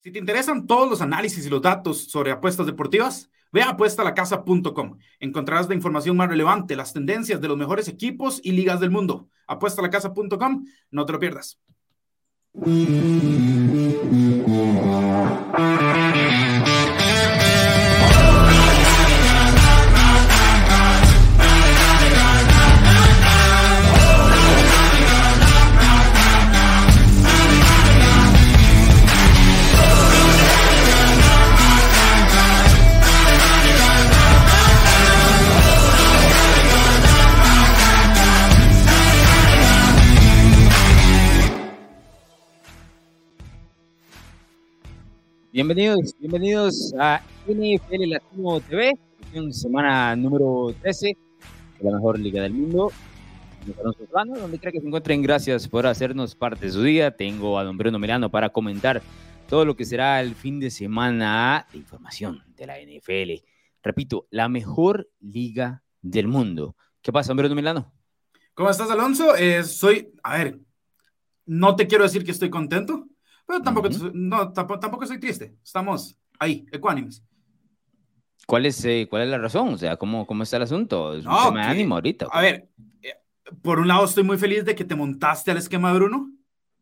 Si te interesan todos los análisis y los datos sobre apuestas deportivas, ve a apuestalacasa.com. Encontrarás la información más relevante, las tendencias de los mejores equipos y ligas del mundo. Apuestalacasa.com, no te lo pierdas. Bienvenidos, bienvenidos a NFL Latino TV, semana número 13 de la mejor liga del mundo. donde quiera que se encuentren, gracias por hacernos parte de su día. Tengo a don Bruno Milano para comentar todo lo que será el fin de semana de información de la NFL. Repito, la mejor liga del mundo. ¿Qué pasa, Bruno Milano? ¿Cómo estás, Alonso? Eh, soy, a ver, no te quiero decir que estoy contento, pero tampoco, no, tampoco, soy triste. Estamos ahí, ecuánimes. ¿Cuál es, eh, ¿Cuál es la razón? O sea, ¿cómo, cómo está el asunto? ¿Es un tema de ánimo ahorita? A ver, eh, por un lado estoy muy feliz de que te montaste al esquema de Bruno.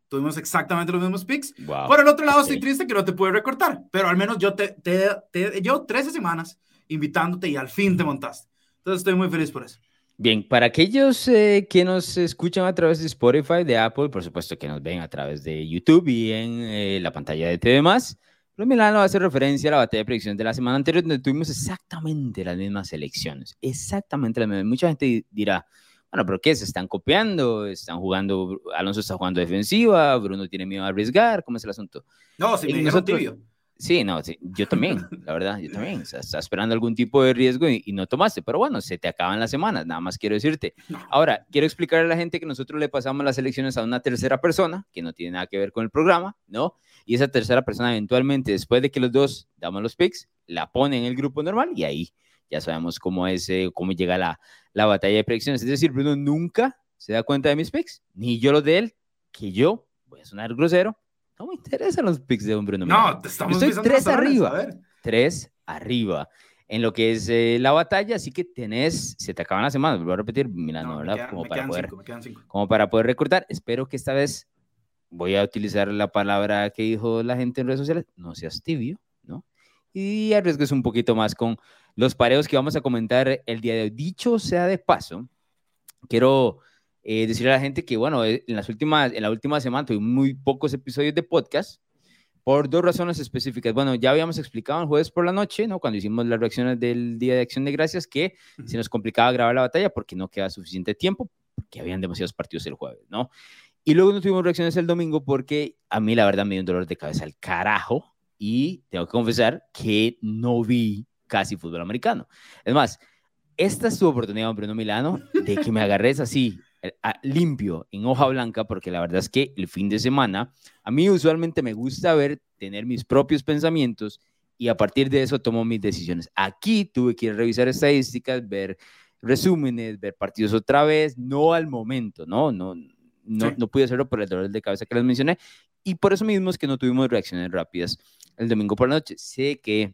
Tuvimos exactamente los mismos picks. Por el otro lado estoy triste que no te pude recortar. Pero al menos yo te, te, te llevo 13 semanas invitándote y al fin te montaste. Entonces estoy muy feliz por eso. Bien, para aquellos eh, que nos escuchan a través de Spotify, de Apple, por supuesto que nos ven a través de YouTube y en eh, la pantalla de TV+, Luis Milano hace referencia a la batalla de predicciones de la semana anterior, donde tuvimos exactamente las mismas elecciones. Exactamente las mismas. Mucha gente dirá, bueno, ¿pero qué? ¿Se están copiando? ¿Están jugando? Alonso está jugando defensiva, Bruno tiene miedo a arriesgar, ¿cómo es el asunto? No, si me nosotros, tibio. Sí, no, sí, yo también, la verdad, yo también. O sea, estás esperando algún tipo de riesgo y, no tomaste, pero bueno, se te acaban las semanas, nada más quiero decirte. Ahora, quiero explicarle a la gente que nosotros le pasamos las elecciones a una tercera persona, que no tiene nada que ver con el programa, ¿no? Y esa tercera persona eventualmente, después de que los dos damos los picks, la pone en el grupo normal y ahí ya sabemos cómo es, eh, cómo llega la, la batalla de predicciones. Es decir, Bruno nunca se da cuenta de mis picks, ni yo los de él, que yo, voy a sonar grosero, no me interesan los picks de Bruno No, estamos Estoy tres arriba. Tres arriba en lo que es eh, la batalla, así que tenés, se te acaban las semanas, voy a repetir, Milano, ¿verdad? como, para poder, como para poder recordar. Espero que esta vez voy a utilizar la palabra que dijo la gente en redes sociales, no seas tibio, ¿no? Y arriesgues un poquito más con los pareos que vamos a comentar el día de hoy. Dicho sea de paso, quiero eh, decirle a la gente que, bueno, eh, en, las últimas, en la última semana tuve muy pocos episodios de podcast por dos razones específicas. Bueno, ya habíamos explicado el jueves por la noche, ¿no? Cuando hicimos las reacciones del Día de Acción de Gracias, que se nos complicaba grabar la batalla porque no queda suficiente tiempo, porque habían demasiados partidos el jueves, ¿no? Y luego no tuvimos reacciones el domingo porque a mí la verdad me dio un dolor de cabeza al carajo y tengo que confesar que no vi casi fútbol americano. Es más, esta es tu oportunidad, Bruno Milano, de que me agarres así limpio, en hoja blanca, porque la verdad es que el fin de semana, a mí usualmente me gusta ver, tener mis propios pensamientos y a partir de eso tomo mis decisiones. Aquí tuve que revisar estadísticas, ver resúmenes, ver partidos otra vez, no al momento, no, no, no, no pude hacerlo por el dolor de cabeza que les mencioné y por eso mismo es que no tuvimos reacciones rápidas el domingo por la noche. Sé que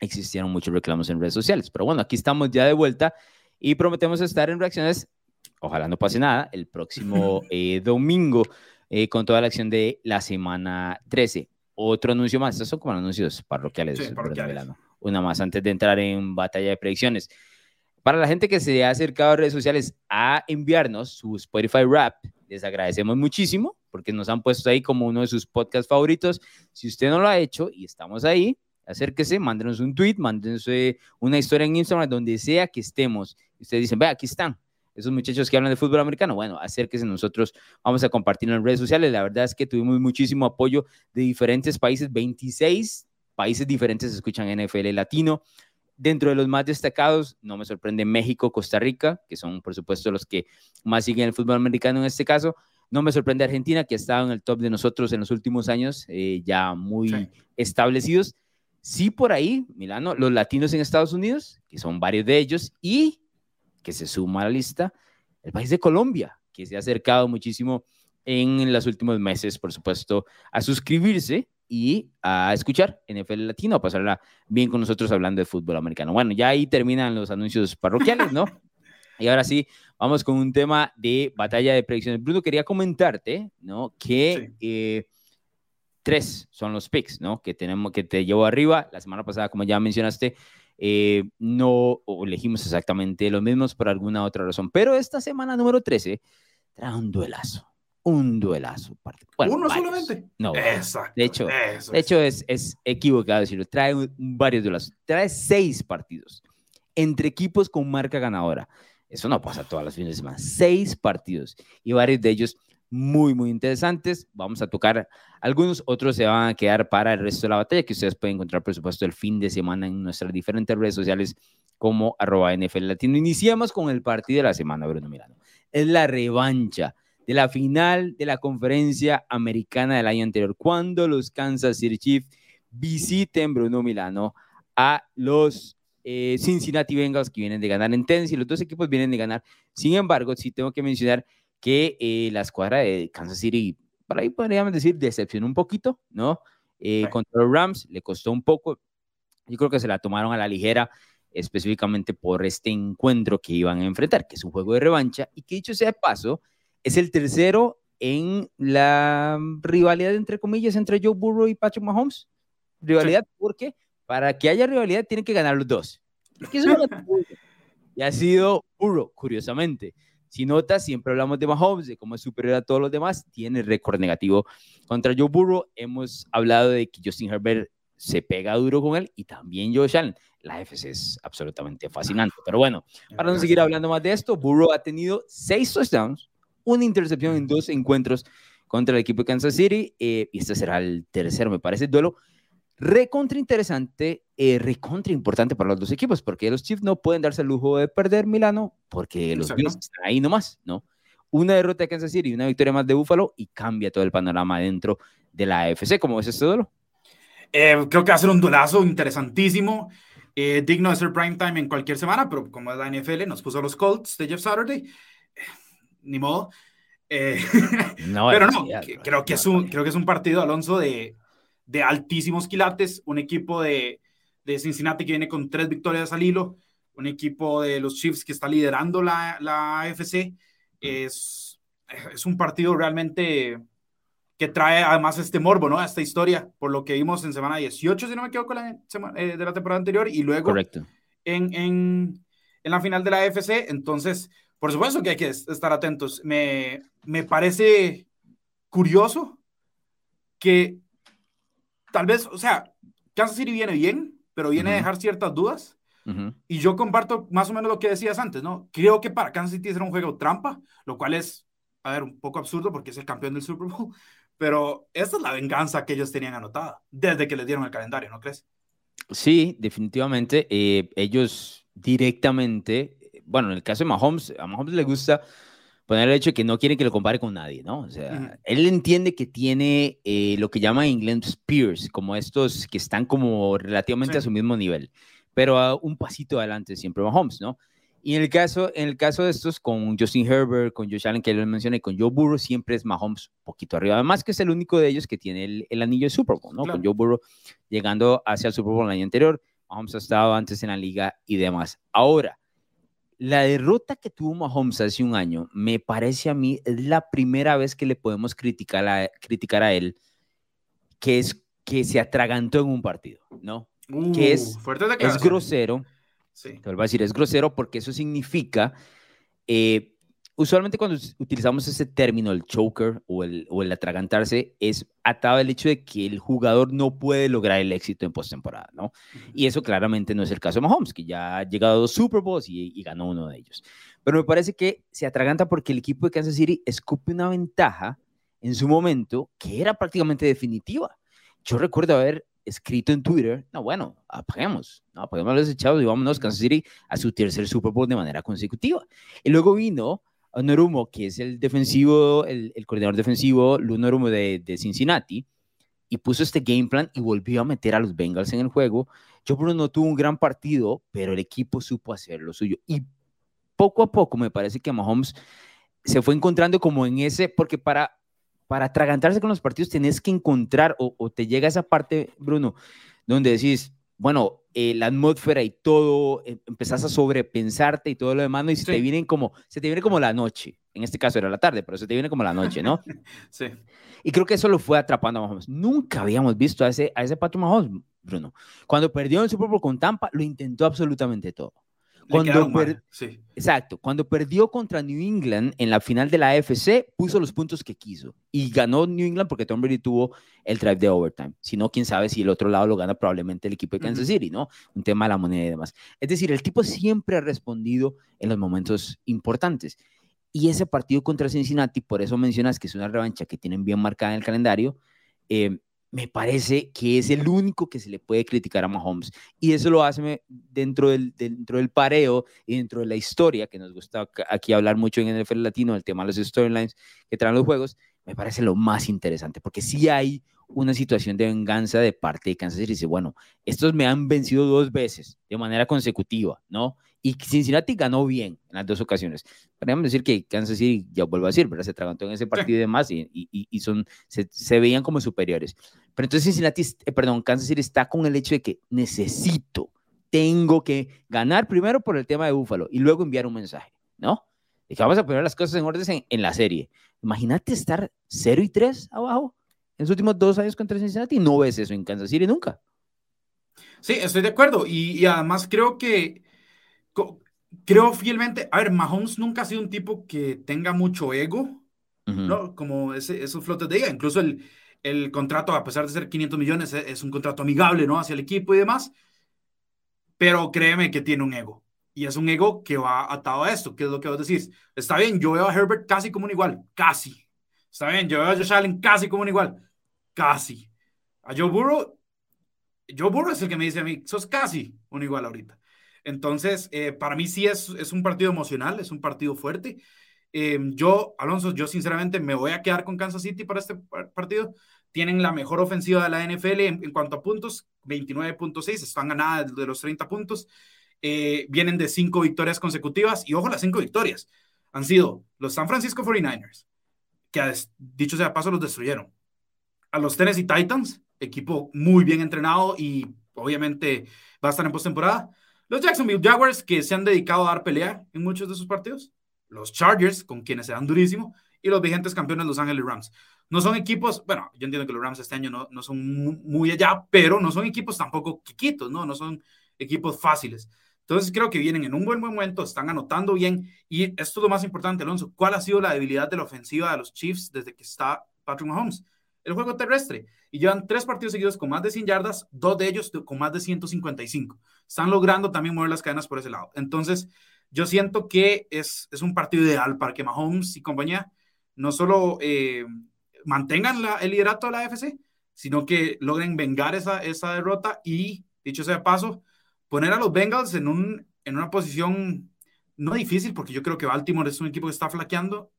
existieron muchos reclamos en redes sociales, pero bueno, aquí estamos ya de vuelta y prometemos estar en reacciones ojalá no pase nada, el próximo eh, domingo eh, con toda la acción de la semana 13. Otro anuncio más, estos son como anuncios parroquiales. Sí, Una más antes de entrar en batalla de predicciones. Para la gente que se ha acercado a redes sociales a enviarnos su Spotify Rap, les agradecemos muchísimo porque nos han puesto ahí como uno de sus podcasts favoritos. Si usted no lo ha hecho y estamos ahí, acérquese, mándenos un tweet, mándenos una historia en Instagram, donde sea que estemos. Y ustedes dicen, ve, aquí están, esos muchachos que hablan de fútbol americano, bueno, acérquense, nosotros vamos a compartirlo en redes sociales. La verdad es que tuvimos muchísimo apoyo de diferentes países, 26 países diferentes escuchan NFL latino. Dentro de los más destacados, no me sorprende México, Costa Rica, que son por supuesto los que más siguen el fútbol americano en este caso. No me sorprende Argentina, que ha estado en el top de nosotros en los últimos años, eh, ya muy establecidos. Sí, por ahí, Milano, los latinos en Estados Unidos, que son varios de ellos, y que se suma a la lista, el país de Colombia, que se ha acercado muchísimo en los últimos meses, por supuesto, a suscribirse y a escuchar NFL Latino, a pasarla bien con nosotros hablando de fútbol americano. Bueno, ya ahí terminan los anuncios parroquiales, ¿no? Y ahora sí, vamos con un tema de batalla de predicciones. Bruno, quería comentarte, ¿no? Que eh, tres son los picks, ¿no? Que tenemos, que te llevo arriba. La semana pasada, como ya mencionaste, eh, no elegimos exactamente los mismos por alguna otra razón. Pero esta semana número 13 trae un duelazo. Un duelazo. Uno solamente. No. Exacto. De hecho, de hecho es, es equivocado decirlo. Trae varios duelazos. Trae seis partidos entre equipos con marca ganadora. Eso no pasa todas las fines de semana. Seis partidos y varios de ellos muy, muy interesantes. Vamos a tocar algunos, otros se van a quedar para el resto de la batalla, que ustedes pueden encontrar, por supuesto, el fin de semana en nuestras diferentes redes sociales como arroba NFL Latino. Iniciamos con el partido de la semana, Bruno Milano. Es la revancha de la final de la conferencia americana del año anterior, cuando los Kansas City Chiefs visiten Bruno Milano a los eh, Cincinnati Bengals que vienen de ganar en y los dos equipos vienen de ganar. Sin embargo, sí tengo que mencionar que eh, la escuadra de Kansas City, por ahí podríamos decir, decepcionó un poquito, ¿no? Eh, contra los Rams le costó un poco. Yo creo que se la tomaron a la ligera, específicamente por este encuentro que iban a enfrentar, que es un juego de revancha y que dicho sea de paso, es el tercero en la rivalidad, entre comillas, entre Joe Burrow y Patrick Mahomes. Rivalidad porque para que haya rivalidad tienen que ganar los dos. y ha sido Burrow, curiosamente. Si notas, siempre hablamos de Mahomes, de cómo es superior a todos los demás, tiene récord negativo contra Joe Burrow. Hemos hablado de que Justin Herbert se pega duro con él y también Josh Allen. La FC es absolutamente fascinante. Pero bueno, para no seguir hablando más de esto, Burrow ha tenido seis touchdowns, una intercepción en dos encuentros contra el equipo de Kansas City eh, y este será el tercero, me parece, duelo recontra interesante, eh, recontra importante para los dos equipos, porque los Chiefs no pueden darse el lujo de perder Milano, porque los Bills están ahí nomás, ¿no? Una derrota de Kansas City y una victoria más de Buffalo y cambia todo el panorama dentro de la AFC. ¿Cómo es este duelo? Eh, creo que va a ser un duelazo interesantísimo, eh, digno de ser prime time en cualquier semana, pero como es la NFL, nos puso los Colts de Jeff Saturday, eh, ni modo. no, pero no, creo, que es un, creo que es un partido, Alonso, de, de altísimos quilates, un equipo de, de Cincinnati que viene con tres victorias al hilo, un equipo de los Chiefs que está liderando la, la AFC. Es, es un partido realmente que trae además este morbo, ¿no? Esta historia, por lo que vimos en semana 18, si no me equivoco, la, eh, de la temporada anterior, y luego Correcto. En, en, en, la final de la AFC. Entonces, por supuesto que hay que estar atentos. Me, me parece curioso que tal vez, o sea, Kansas City viene bien, pero viene a dejar ciertas dudas. Y yo comparto más o menos lo que decías antes, ¿no? Creo que para Kansas City era un juego trampa, lo cual es, a ver, un poco absurdo porque es el campeón del Super Bowl, pero esta es la venganza que ellos tenían anotada desde que les dieron el calendario, ¿no crees? Sí, definitivamente. Eh, ellos directamente, bueno, en el caso de Mahomes, a Mahomes le gusta poner el hecho de que no quiere que lo compare con nadie, ¿no? O sea, él entiende que tiene eh, lo que llama England Spears, como estos que están como relativamente a su mismo nivel, pero a un pasito adelante siempre Mahomes, ¿no? Y en el caso, en el caso de estos, con Justin Herbert, con Josh Allen, que lo mencioné, con Joe Burrow, siempre es Mahomes un poquito arriba. Además que es el único de ellos que tiene el, anillo de Super Bowl, ¿no? Con Joe Burrow llegando hacia el Super Bowl el año anterior. Mahomes ha estado antes en la liga y demás. Ahora, la derrota que tuvo Mahomes hace un año, me parece a mí, es la primera vez que le podemos criticar a, criticar a él, que es que se atragantó en un partido, ¿no? que es, uh, es grosero. Sí. Te voy a decir, es grosero porque eso significa eh, usualmente cuando utilizamos ese término, el choker o el, o el atragantarse, es atado al hecho de que el jugador no puede lograr el éxito en postemporada, ¿no? Y eso claramente no es el caso de Mahomes, que ya ha llegado a dos Super Bowls y, y, ganó uno de ellos. Pero me parece que se atraganta porque el equipo de Kansas City escupe una ventaja en su momento que era prácticamente definitiva. Yo recuerdo haber escrito en Twitter, no, bueno, apaguemos, no, apaguemos los echados y vámonos Kansas City a su tercer Super Bowl de manera consecutiva. Y luego vino Norumo, que es el defensivo, el, coordinador defensivo, Lu Norumo de, Cincinnati, y puso este game plan y volvió a meter a los Bengals en el juego. Joe Burrow no tuvo un gran partido, pero el equipo supo hacer lo suyo. Y poco a poco me parece que Mahomes se fue encontrando como en ese, porque para para atragantarse con los partidos tenés que encontrar, o, te llega esa parte, Bruno, donde decís, bueno, eh, la atmósfera y todo, eh, empezás a sobrepensarte y todo lo demás, y se te vienen como, se te viene como la noche. En este caso era la tarde, pero se te viene como la noche, ¿no? sí. Y creo que eso lo fue atrapando a Mahomes. Nunca habíamos visto a ese, a ese Patrick Mahomes, Bruno. Cuando perdió el Super Bowl con Tampa, lo intentó absolutamente todo. Cuando Exacto. Cuando perdió contra New England en la final de la AFC, puso los puntos que quiso. Y ganó New England porque Tom Brady tuvo el drive de overtime. Si no, quién sabe si el otro lado lo gana probablemente el equipo de Kansas City, ¿no? Un tema de la moneda y demás. Es decir, el tipo siempre ha respondido en los momentos importantes. Y ese partido contra Cincinnati, por eso mencionas que es una revancha que tienen bien marcada en el calendario, eh, me parece que es el único que se le puede criticar a Mahomes. Y eso lo hace dentro del, dentro del pareo y dentro de la historia, que nos gusta aquí hablar mucho en NFL Latino, el tema de los storylines que traen los juegos, me parece lo más interesante, porque sí hay una situación de venganza de parte de Kansas City. Dice, bueno, estos me han vencido dos veces de manera consecutiva, ¿no? Y Cincinnati ganó bien en las dos ocasiones. Podríamos decir que Kansas City, ya vuelvo a decir, ¿verdad? Se tragantó en ese partido y demás y, y, son, se, se, veían como superiores. Pero entonces Cincinnati, eh, perdón, Kansas City está con el hecho de que necesito, tengo que ganar primero por el tema de Búfalo y luego enviar un mensaje, ¿no? Y que vamos a poner las cosas en orden en, en la serie. Imagínate estar 0 y 3 abajo en los últimos dos años contra Cincinnati. No ves eso en Kansas City nunca. Sí, estoy de acuerdo. Y, además creo que, creo fielmente, a ver, Mahomes nunca ha sido un tipo que tenga mucho ego, ¿no? Como ese, esos flotes de ella. Incluso el, el contrato, a pesar de ser 500 millones, es, es un contrato amigable, ¿no? Hacia el equipo y demás. Pero créeme que tiene un ego. Y es un ego que va atado a esto, que es lo que vos decís. Está bien, yo veo a Herbert casi como un igual, casi. Está bien, yo veo a Josh Allen casi como un igual casi. A Joe Burrow, Joe Burrow es el que me dice a mí, sos casi un igual ahorita. Entonces, eh, para mí sí es, es un partido emocional, es un partido fuerte. Em, yo, Alonso, yo sinceramente me voy a quedar con Kansas City para este partido. Tienen la mejor ofensiva de la NFL en, cuanto a puntos, 29.6, están ganadas de los 30 puntos. Eh, vienen de cinco victorias consecutivas y ojo, las cinco victorias han sido los San Francisco 49ers, que dicho sea paso los destruyeron a los Tennessee Titans, equipo muy bien entrenado y obviamente va a estar en postemporada. Los Jacksonville Jaguars, que se han dedicado a dar pelea en muchos de sus partidos. Los Chargers, con quienes se dan durísimo. Y los vigentes campeones Los Ángeles Rams. No son equipos, bueno, yo entiendo que los Rams este año no, no son muy allá, pero no son equipos tampoco quiquitos, ¿no? No son equipos fáciles. Entonces creo que vienen en un buen momento, están anotando bien. Y esto es lo más importante, Alonso. ¿Cuál ha sido la debilidad de la ofensiva de los Chiefs desde que está Patrick Mahomes? El juego terrestre y llevan tres partidos seguidos con más de 100 yardas, dos de ellos con más de 155. Están logrando también mover las cadenas por ese lado. Entonces, yo siento que es, es un partido ideal para que Mahomes y compañía no solo eh, mantengan el liderato de la AFC, sino que logren vengar esa, esa derrota y, dicho sea de paso, poner a los Bengals en, un, en una posición no difícil, porque yo creo que Baltimore es un equipo que está flaqueando,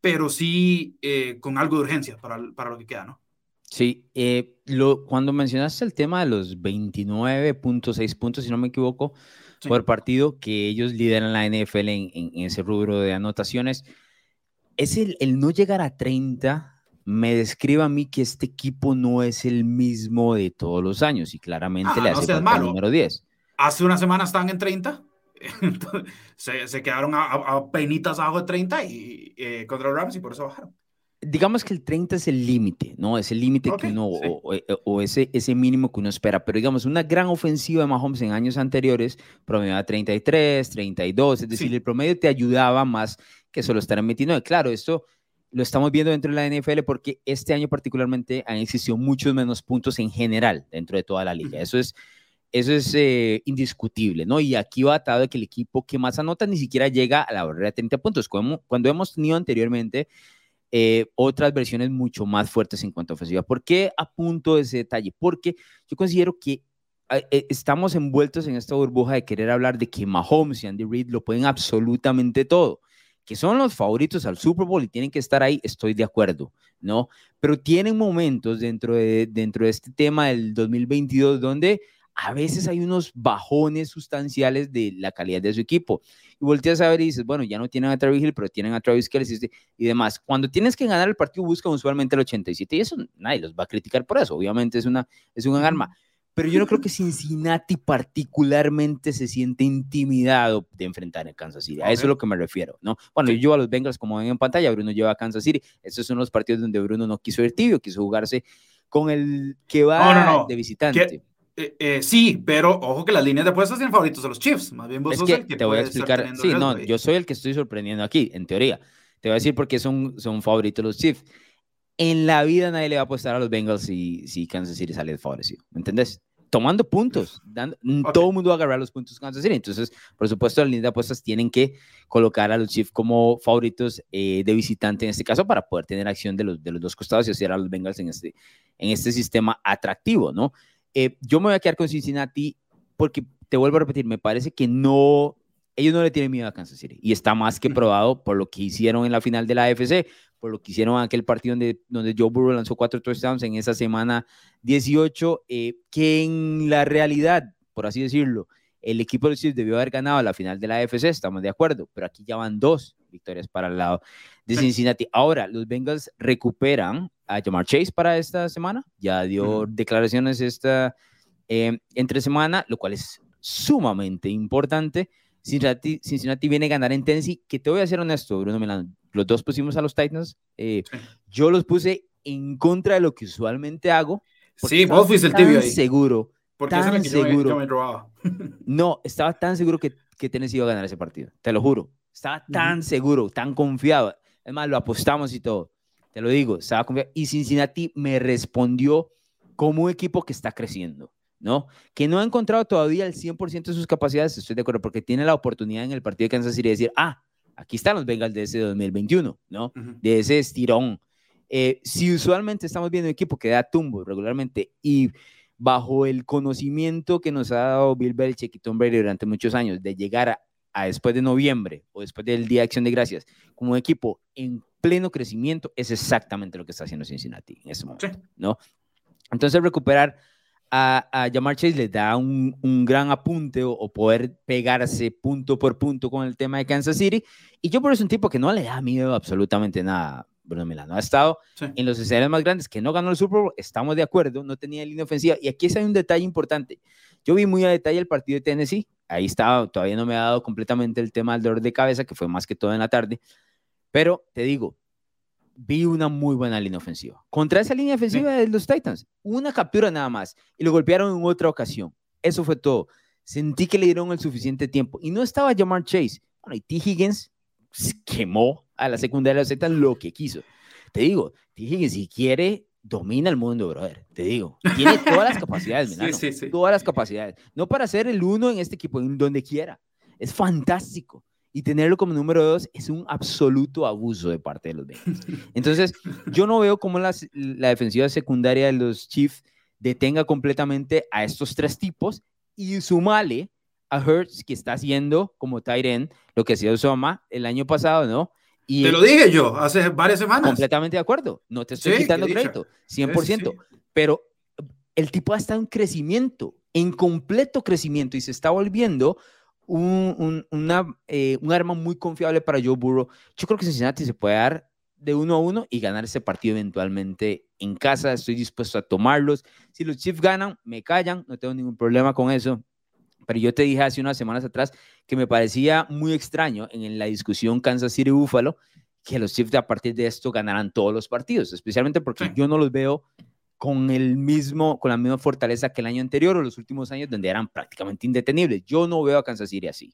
pero sí eh, con algo de urgencia para, para, lo que queda, ¿no? Sí, eh, lo, cuando mencionaste el tema de los 29.6 puntos, si no me equivoco, por partido, que ellos lideran la NFL en, en, ese rubro de anotaciones, es el, el, no llegar a 30, me describe a mí que este equipo no es el mismo de todos los años y claramente ah, le hace falta el número 10. Hace una semana estaban en 30 se, se, quedaron a, a, penitas abajo de 30 y, eh, contra los Rams y por eso bajaron. Digamos que el 30 es el límite, ¿no? Es el límite que uno, o, o, ese, ese mínimo que uno espera. Pero digamos, una gran ofensiva de Mahomes en años anteriores promediaba 33, 32, es decir, el promedio te ayudaba más que solo estar en 29. Claro, esto lo estamos viendo dentro de la NFL porque este año particularmente han existido muchos menos puntos en general dentro de toda la liga. Eso es eso es eh, indiscutible, ¿no? Y aquí va atado de que el equipo que más anota ni siquiera llega a la barrera de 30 puntos, como, cuando hemos tenido anteriormente eh, otras versiones mucho más fuertes en cuanto a ofensiva. ¿Por qué apunto ese detalle? Porque yo considero que eh, estamos envueltos en esta burbuja de querer hablar de que Mahomes y Andy Reid lo pueden absolutamente todo, que son los favoritos al Super Bowl y tienen que estar ahí, estoy de acuerdo, ¿no? Pero tienen momentos dentro de, dentro de este tema del 2022 donde a veces hay unos bajones sustanciales de la calidad de su equipo. Y volteas a ver y dices, bueno, ya no tienen a Travis Hill, pero tienen a Travis Kelce y demás. Cuando tienes que ganar el partido, buscan usualmente el 87 y eso nadie los va a criticar por eso. Obviamente es, una, es un arma. Pero yo no creo que Cincinnati particularmente se siente intimidado de enfrentar a Kansas City. A eso es lo que me refiero, ¿no? Bueno, yo llevo a los Bengals como ven en pantalla, Bruno lleva a Kansas City. Estos son los partidos donde Bruno no quiso ir tibio, quiso jugarse con el que va de visitante. Eh, eh, sí, pero ojo que las líneas de apuestas tienen favoritos a los Chiefs. Más bien vos sos el que te voy a explicar. Sí, no, yo soy el que estoy sorprendiendo aquí, en teoría. Te voy a decir por qué son, son favoritos los Chiefs. En la vida nadie le va a apostar a los Bengals si, si Kansas City sale favorecido. ¿Me entendés? Tomando puntos. Dando, Todo el mundo va a agarrar los puntos Kansas City. Entonces, por supuesto, las líneas de apuestas tienen que colocar a los Chiefs como favoritos eh, de visitante en este caso para poder tener acción de los, de los dos costados y hacer a los Bengals en este, en este sistema atractivo, ¿no? Eh, yo me voy a quedar con Cincinnati porque, te vuelvo a repetir, me parece que no, ellos no le tienen miedo a Kansas City y está más que probado por lo que hicieron en la final de la AFC, por lo que hicieron en aquel partido donde, donde Joe Burrow lanzó cuatro touchdowns en esa semana 18, eh, que en la realidad, por así decirlo, el equipo de los Chiefs debió haber ganado la final de la AFC, estamos de acuerdo, pero aquí ya van dos victorias para el lado de Cincinnati. Ahora, los Bengals recuperan a Jamar Chase para esta semana, ya dio declaraciones esta eh, entre semana, lo cual es sumamente importante. Cincinnati, Cincinnati, viene a ganar en Tennessee, que te voy a ser honesto, Bruno Milano, los dos pusimos a los Titans, eh, yo los puse en contra de lo que usualmente hago. Sí, vos fuiste el tibio ahí. seguro, porque tan seguro. no, estaba tan seguro que, que Tennessee iba a ganar ese partido, te lo juro. Estaba tan seguro, tan confiado. Es más, lo apostamos y todo. Te lo digo, estaba confiado. Y Cincinnati me respondió como un equipo que está creciendo, ¿no? Que no ha encontrado todavía el 100% de sus capacidades, estoy de acuerdo, porque tiene la oportunidad en el partido de Kansas City de decir, ah, aquí están los Bengals de ese 2021, ¿no? De ese estirón. Eh, si usualmente estamos viendo un equipo que da tumbo regularmente y bajo el conocimiento que nos ha dado Bill Belichick y Tom Brady durante muchos años de llegar a, a después de noviembre o después del Día de Acción de Gracias como un equipo en pleno crecimiento, es exactamente lo que está haciendo Cincinnati en ese momento, ¿no? Entonces recuperar a, a Jamar Chase le da un, un gran apunte o, poder pegarse punto por punto con el tema de Kansas City. Y yo por eso un tipo que no le da miedo absolutamente nada. Bruno Milano ha estado en los escenarios más grandes, que no ganó el Super Bowl, estamos de acuerdo, no tenía línea ofensiva. Y aquí hay un detalle importante. Yo vi muy a detalle el partido de Tennessee, ahí estaba, todavía no me ha dado completamente el tema del dolor de cabeza, que fue más que todo en la tarde, pero te digo, vi una muy buena línea ofensiva. Contra esa línea ofensiva de los Titans, una captura nada más, y lo golpearon en otra ocasión. Eso fue todo. Sentí que le dieron el suficiente tiempo. Y no estaba Jamar Chase. Bueno, y T. Higgins quemó a la secundaria de los Titans lo que quiso. Te digo, T. Higgins, si quiere, domina el mundo, brother. Te digo, tiene todas las capacidades, sí, sí, todas las capacidades. No para ser el uno en este equipo, en donde quiera. Es fantástico. Y tenerlo como número dos es un absoluto abuso de parte de los Bengals. Entonces, yo no veo cómo la, la defensiva secundaria de los Chiefs detenga completamente a estos tres tipos y sumale a Hurts, que está haciendo como Tyren lo que hacía Osama el año pasado, ¿no? te lo dije yo hace varias semanas. Completamente de acuerdo. No te estoy quitando crédito, 100%. Pero el tipo ha estado en crecimiento, en completo crecimiento y se está volviendo un, una, eh, un arma muy confiable para Joe Burrow. Yo creo que Cincinnati se puede dar de uno a uno y ganar ese partido eventualmente en casa. Estoy dispuesto a tomarlos. Si los Chiefs ganan, me callan, no tengo ningún problema con eso. Pero yo te dije hace unas semanas atrás que me parecía muy extraño en la discusión Kansas City Buffalo que los Chiefs a partir de esto ganaran todos los partidos, especialmente porque yo no los veo con el mismo con la misma fortaleza que el año anterior o los últimos años donde eran prácticamente indetenibles. Yo no veo a Kansas City así.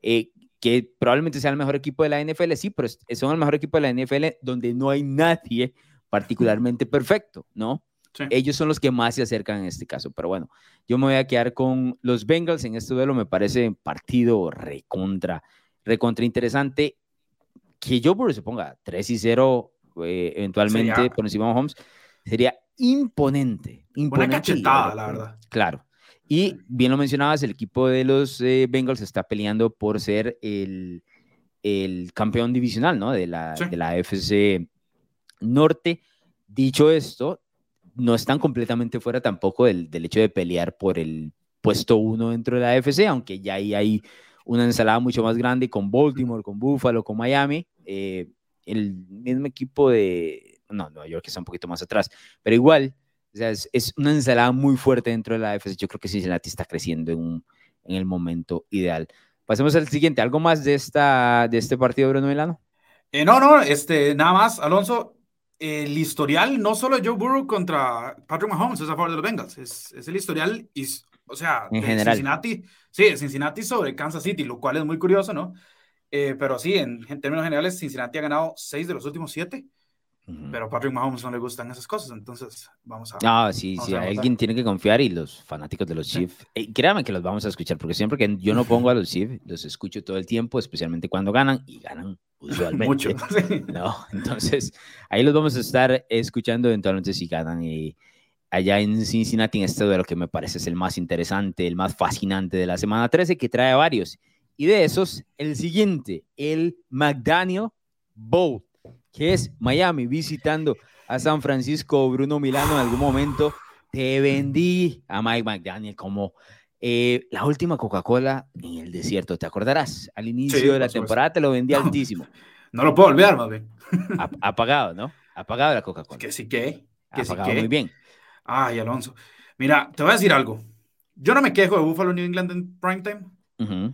Eh, que probablemente sea el mejor equipo de la NFL, sí, pero son el mejor equipo de la NFL donde no hay nadie particularmente perfecto, ¿no? Ellos son los que más se acercan en este caso. Pero bueno, yo me voy a quedar con los Bengals en este duelo. Me parece partido recontra, recontra interesante. Que yo por se ponga 3 y 0 eh, eventualmente por encima de Holmes sería imponente. imponente Una cachetada, la verdad. Claro. Y bien lo mencionabas, el equipo de los eh, Bengals está peleando por ser el, el campeón divisional, ¿no? De la, de la FC Norte. Dicho esto, no están completamente fuera tampoco del, del hecho de pelear por el puesto uno dentro de la AFC, aunque ya ahí hay una ensalada mucho más grande con Baltimore, con Buffalo, con Miami. Eh, el mismo equipo de, no, Nueva York está un poquito más atrás, pero igual, o sea, es, es, una ensalada muy fuerte dentro de la AFC. Yo creo que Cincinnati está creciendo en, un, en el momento ideal. Pasemos al siguiente. ¿Algo más de, esta, de este partido, Bruno Milano? Eh, no, no, este, nada más, Alonso, el historial no solo Joe Burrow contra Patrick Mahomes es a favor de los Bengals, es, es el historial, y, o sea, en general. Cincinnati, sí, Cincinnati sobre Kansas City, lo cual es muy curioso, ¿no? Eh, pero sí, en, en, términos generales, Cincinnati ha ganado seis de los últimos siete. Pero a Patrick Mahomes no le gustan esas cosas, entonces vamos a. No, sí, sí, alguien tiene que confiar y los fanáticos de los Chiefs. Eh, créanme que los vamos a escuchar, porque siempre que yo no pongo a los Chiefs, los escucho todo el tiempo, especialmente cuando ganan y ganan usualmente. Mucho. No, entonces ahí los vamos a estar escuchando eventualmente si ganan. Y allá en Cincinnati, en este duelo que me parece es el más interesante, el más fascinante de la semana 13, que trae a varios. Y de esos, el siguiente, el McDaniel Bowl que es Miami visitando a San Francisco. Bruno Milano en algún momento te vendí a Mike McDaniel como eh, la última Coca-Cola en el desierto. ¿Te acordarás? Al inicio de la temporada te lo vendí altísimo. No lo puedo olvidar, más bien. Apagado, ¿no? Apagado la Coca-Cola. Que sí que. que Apagado sí que. muy bien. Ay, Alonso. Mira, te voy a decir algo. Yo no me quejo de Buffalo New England en primetime. Uh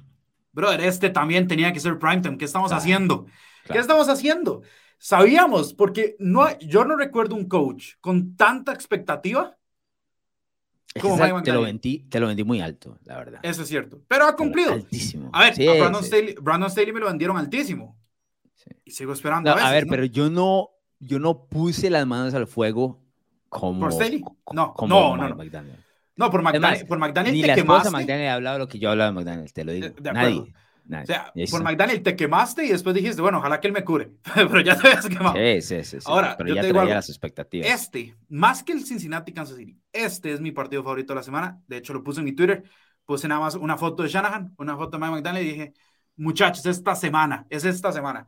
Brother, este también tenía que ser primetime. ¿Qué estamos haciendo? ¿Qué estamos haciendo? Sabíamos, porque no, yo no recuerdo un coach con tanta expectativa. como te, lo vendí, te lo vendí muy alto, la verdad. Eso es cierto. Pero ha cumplido. Altísimo. A ver, a Brandon, Staley, Brandon, Staley, me lo vendieron altísimo. Y sigo esperando. a, ver, pero yo no, yo no puse las manos al fuego como. ¿Por Staley? No, no, no. no. No, por McDaniel. por McDaniel ni te la esposa McDaniel ha hablado lo que yo hablaba de McDaniel, te lo digo. Nadie o sea, por McDaniel te quemaste y después dijiste, bueno, ojalá que él me cure, pero ya te habías quemado. Sí, sí, sí. Ahora, pero yo ya te digo las expectativas. Este, más que el Cincinnati Kansas City, este es mi partido favorito de la semana. De hecho, lo puse en mi Twitter. Puse nada más una foto de Shanahan, una foto de Mike McDaniel y dije, muchachos, esta semana, es esta semana.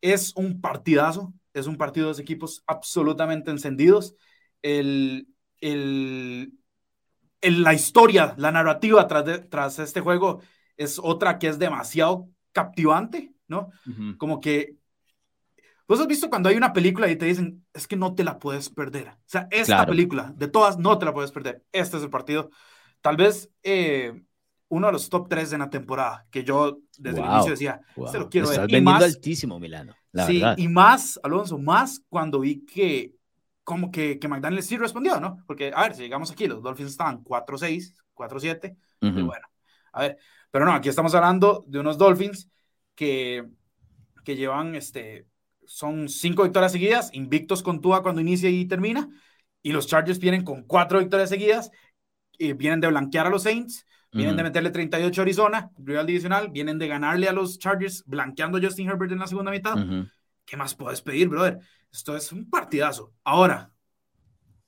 Es un partidazo, es un partido de dos equipos absolutamente encendidos. El, el, el, la historia, la narrativa tras, de, tras este juego es otra que es demasiado captivante, ¿no? Como que Vos has visto cuando hay una película y te dicen, es que no te la puedes perder. O sea, esta película, de todas, no te la puedes perder. Este es el partido. Tal vez eh, uno de los top tres de la temporada, que yo desde el inicio decía, se lo quiero ver. y más, altísimo, Milano. sí, y más, Alonso, más cuando vi que como que, que McDaniel sí respondió, ¿no? Porque, a ver, si llegamos aquí, los Dolphins estaban 4-6, 4-7, y bueno, a ver, pero no, aquí estamos hablando de unos Dolphins que, que llevan, este, son cinco victorias seguidas, invictos con Tua cuando inicia y termina, y los Chargers vienen con cuatro victorias seguidas, y vienen de blanquear a los Saints, vienen de meterle 38 a Arizona, rival divisional, vienen de ganarle a los Chargers, blanqueando a Justin Herbert en la segunda mitad. ¿Qué más puedes pedir, brother? Esto es un partidazo. Ahora,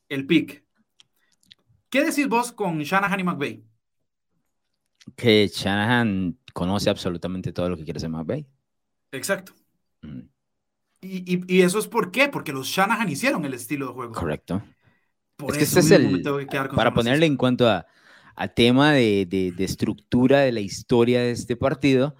el pick. ¿Qué decís vos con Shanahan y McVay? Que Shanahan conoce absolutamente todo lo que quiere hacer McVay. Exacto. Mm. Y, y, eso es por qué, porque los Shanahan hicieron el estilo de juego. Correcto. Por es que este es el, para ponerle en cuanto a, a tema de, de, estructura de la historia de este partido,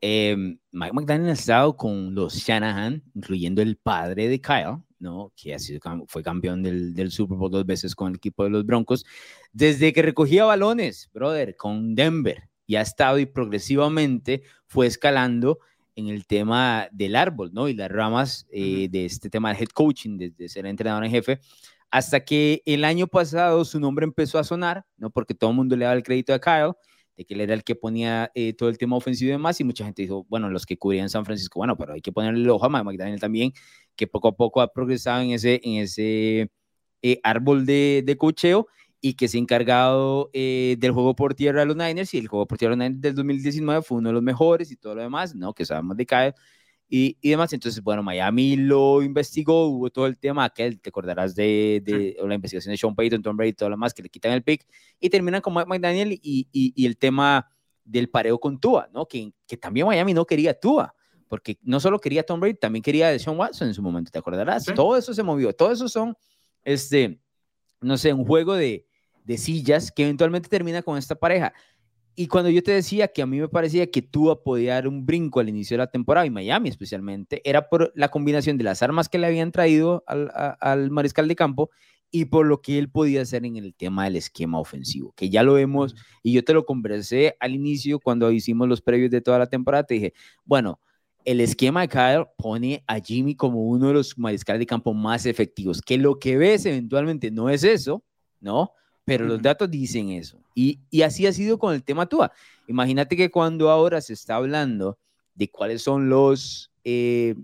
eh, Mike McDaniel ha estado con los Shanahan, incluyendo el padre de Kyle, ¿no? que ha sido, fue campeón del, del, Super Bowl dos veces con el equipo de los Broncos, desde que recogía balones, brother, con Denver, y ha estado y progresivamente fue escalando en el tema del árbol, ¿no? Y las ramas eh, de este tema del head coaching, desde ser entrenador en jefe, hasta que el año pasado su nombre empezó a sonar, ¿no? Porque todo el mundo le daba el crédito a Kyle, de que él era el que ponía eh, todo el tema ofensivo y demás, y mucha gente dijo, bueno, los que cubrían San Francisco, bueno, pero hay que ponerle el ojo a McDaniel también, que poco a poco ha progresado en ese, en ese eh, árbol de, de cocheo y que se ha encargado eh, del juego por tierra de los Niners, y el juego por tierra de los Niners del 2019 fue uno de los mejores y todo lo demás, ¿no? Que sabemos de Kyle y, y, demás. Entonces, bueno, Miami lo investigó, hubo todo el tema aquel, te acordarás de, de la investigación de Sean Payton, Tom Brady y todo lo demás, que le quitan el pick y terminan con Mike McDaniel y, y, y el tema del pareo con Tua, ¿no? Que, que también Miami no quería Tua porque no solo quería Tom Brady, también quería a Sean Watson en su momento, ¿te acordarás? Todo eso se movió, todo eso son, este, no sé, un juego de, de sillas que eventualmente termina con esta pareja. Y cuando yo te decía que a mí me parecía que Tua podía dar un brinco al inicio de la temporada, y Miami especialmente, era por la combinación de las armas que le habían traído al, al mariscal de campo y por lo que él podía hacer en el tema del esquema ofensivo, que ya lo vemos, y yo te lo conversé al inicio cuando hicimos los previos de toda la temporada, te dije, bueno, el esquema de Kyle pone a Jimmy como uno de los mariscales de campo más efectivos, que lo que ves eventualmente no es eso, ¿no? Pero los datos dicen eso. Y, así ha sido con el tema Tua. Imagínate que cuando ahora se está hablando de cuáles son los, eh,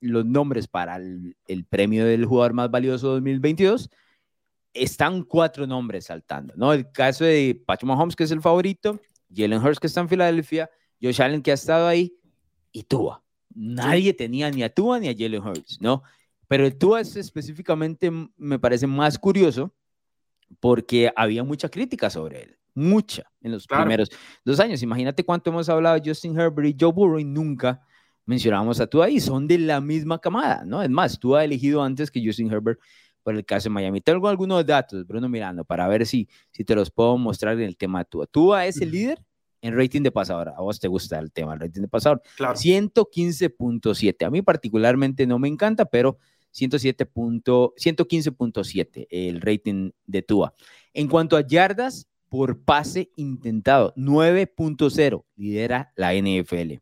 los nombres para el, el, premio del jugador más valioso 2022, están cuatro nombres saltando, ¿no? El caso de Patrick Mahomes, que es el favorito, Jalen Hurts, que está en Filadelfia, Josh Allen, que ha estado ahí, y Tua. Nadie tenía ni a Tua ni a Jalen Hurts, ¿no? Pero el Tua es específicamente, me parece más curioso, porque había mucha crítica sobre él, mucha, en los primeros dos años. Imagínate cuánto hemos hablado de Justin Herbert y Joe Burrow y nunca mencionábamos a Tua y son de la misma camada, ¿no? Es más, Tua ha elegido antes que Justin Herbert por el caso de Miami. Tengo algunos datos, Bruno Mirando, para ver si, si te los puedo mostrar en el tema de Tua. Tua es el líder en rating de pasador. A vos te gusta el tema, el rating de pasador. Claro. 115.7. A mí particularmente no me encanta, pero 115.7 el rating de Tua. En cuanto a yardas por pase intentado, 9.0 lidera la NFL.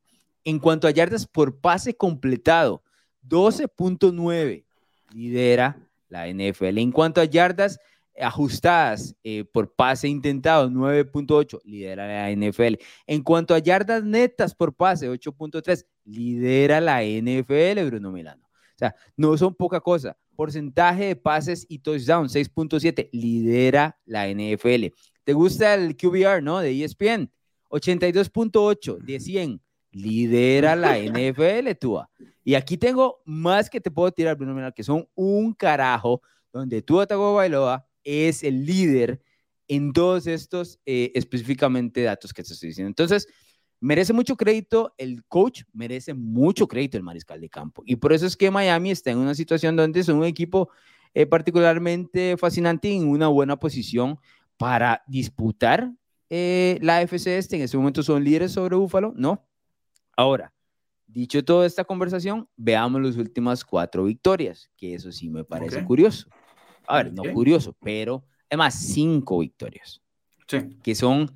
En cuanto a yardas por pase completado, 12.9 lidera la NFL. En cuanto a yardas ajustadas eh, por pase intentado, 9.8, lidera la NFL. En cuanto a yardas netas por pase, 8.3, lidera la NFL, Bruno Milano. Sea, no son poca cosa. Porcentaje de pases y touchdown, 6.7, lidera la NFL. ¿Te gusta el QBR, no? De ESPN, 82.8 de 100, lidera la NFL, Tua. Y aquí tengo más que te puedo tirar, Bruno que son un carajo, donde Tua Tagovailoa es el líder en todos estos eh, específicamente datos que te estoy diciendo. Entonces, merece mucho crédito el coach, merece mucho crédito el mariscal de campo. Y por eso es que Miami está en una situación donde es un equipo eh, particularmente fascinante y en una buena posición para disputar eh, la FC este. En este momento son líderes sobre Búfalo, ¿no? Ahora, dicho toda esta conversación, veamos las últimas cuatro victorias, que eso sí me parece curioso a ver, no curioso, pero además cinco victorias. Sí. Que son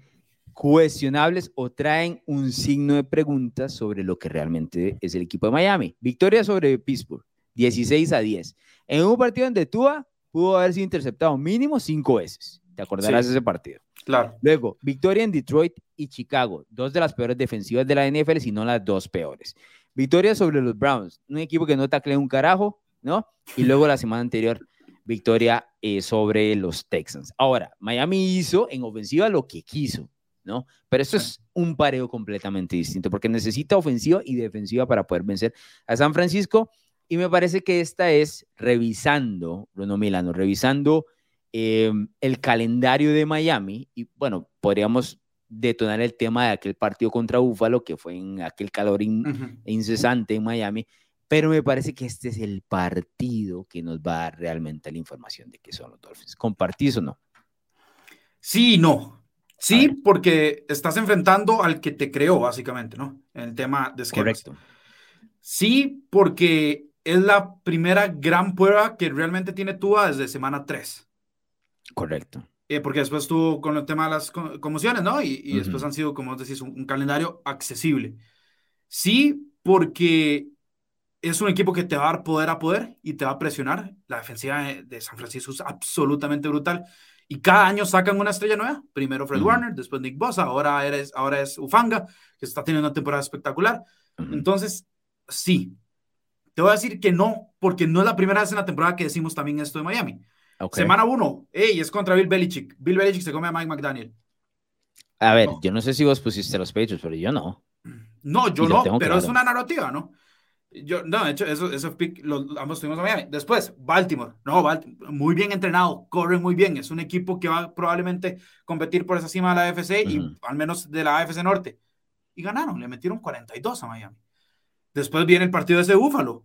cuestionables o traen un signo de pregunta sobre lo que realmente es el equipo de Miami. Victoria sobre Pittsburgh, 16 a 10. En un partido donde Tua pudo haber sido interceptado mínimo cinco veces. ¿Te acordarás de ese partido? Claro. Luego, victoria en Detroit y Chicago, dos de las peores defensivas de la NFL, si no las dos peores. Victoria sobre los Browns, un equipo que no taclea un carajo, ¿no? Y luego la semana anterior, victoria eh, sobre los Texans. Ahora, Miami hizo en ofensiva lo que quiso, ¿no? Pero esto es un pareo completamente distinto porque necesita ofensiva y defensiva para poder vencer a San Francisco. Y me parece que esta es revisando, Bruno Milano, revisando em, el calendario de Miami. Y bueno, podríamos detonar el tema de aquel partido contra Búfalo, que fue en aquel calor incesante en Miami pero me parece que este es el partido que nos va a dar realmente la información de qué son los Dolphins. ¿Compartís o no? Sí y no. Sí, porque estás enfrentando al que te creó, básicamente, ¿no? En el tema de esquemas. Correcto. Sí, porque es la primera gran prueba que realmente tiene Tua desde semana 3. Correcto. Eh, porque después estuvo con el tema de las conmociones, ¿no? Y, después han sido, como decís, un calendario accesible. Sí, porque es un equipo que te va a dar poder a poder y te va a presionar. La defensiva de San Francisco es absolutamente brutal. Y cada año sacan una estrella nueva. Primero Fred Warner, después Nick Bosa, ahora, eres, ahora es Ufanga, que está teniendo una temporada espectacular. Entonces, sí. Te voy a decir que no, porque no es la primera vez en la temporada que decimos también esto de Miami. Semana uno, hey, es contra Bill Belichick. Bill Belichick se come a Mike McDaniel. A ver, yo no sé si vos pusiste los Patriots, pero yo no. No, yo no, pero es una narrativa, ¿no? Yo, no, de hecho, eso, eso pick, ambos tuvimos a Miami. Después, Baltimore. No, Baltimore, muy bien entrenado, corren muy bien. Es un equipo que va probablemente competir por esa cima de la AFC y al menos de la AFC Norte. Y ganaron, le metieron 42 a Miami. Después viene el partido de ese Búfalo.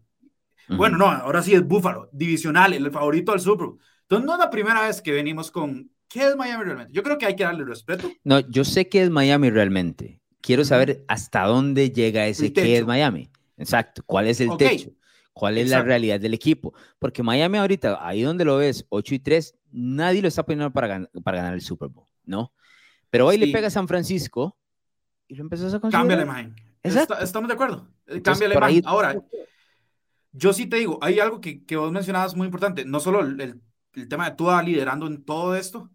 Bueno, no, ahora sí es Búfalo, divisional, el favorito del Super Bowl. Entonces, no es la primera vez que venimos con, ¿qué es Miami realmente? Yo creo que hay que darle respeto. No, yo sé que es Miami realmente. Quiero saber hasta dónde llega ese qué es Miami. Exacto, ¿cuál es el techo? ¿Cuál es la realidad del equipo? Porque Miami ahorita, ahí donde lo ves, 8 y 3, nadie lo está poniendo para, para ganar el Super Bowl, ¿no? Pero hoy le pega a San Francisco y lo empezó a conseguir. Cambia la estamos de acuerdo. Cambia la imagen. Ahora, yo sí te digo, hay algo que, que vos mencionabas muy importante. No solo el, el, tema de Tua liderando en todo esto.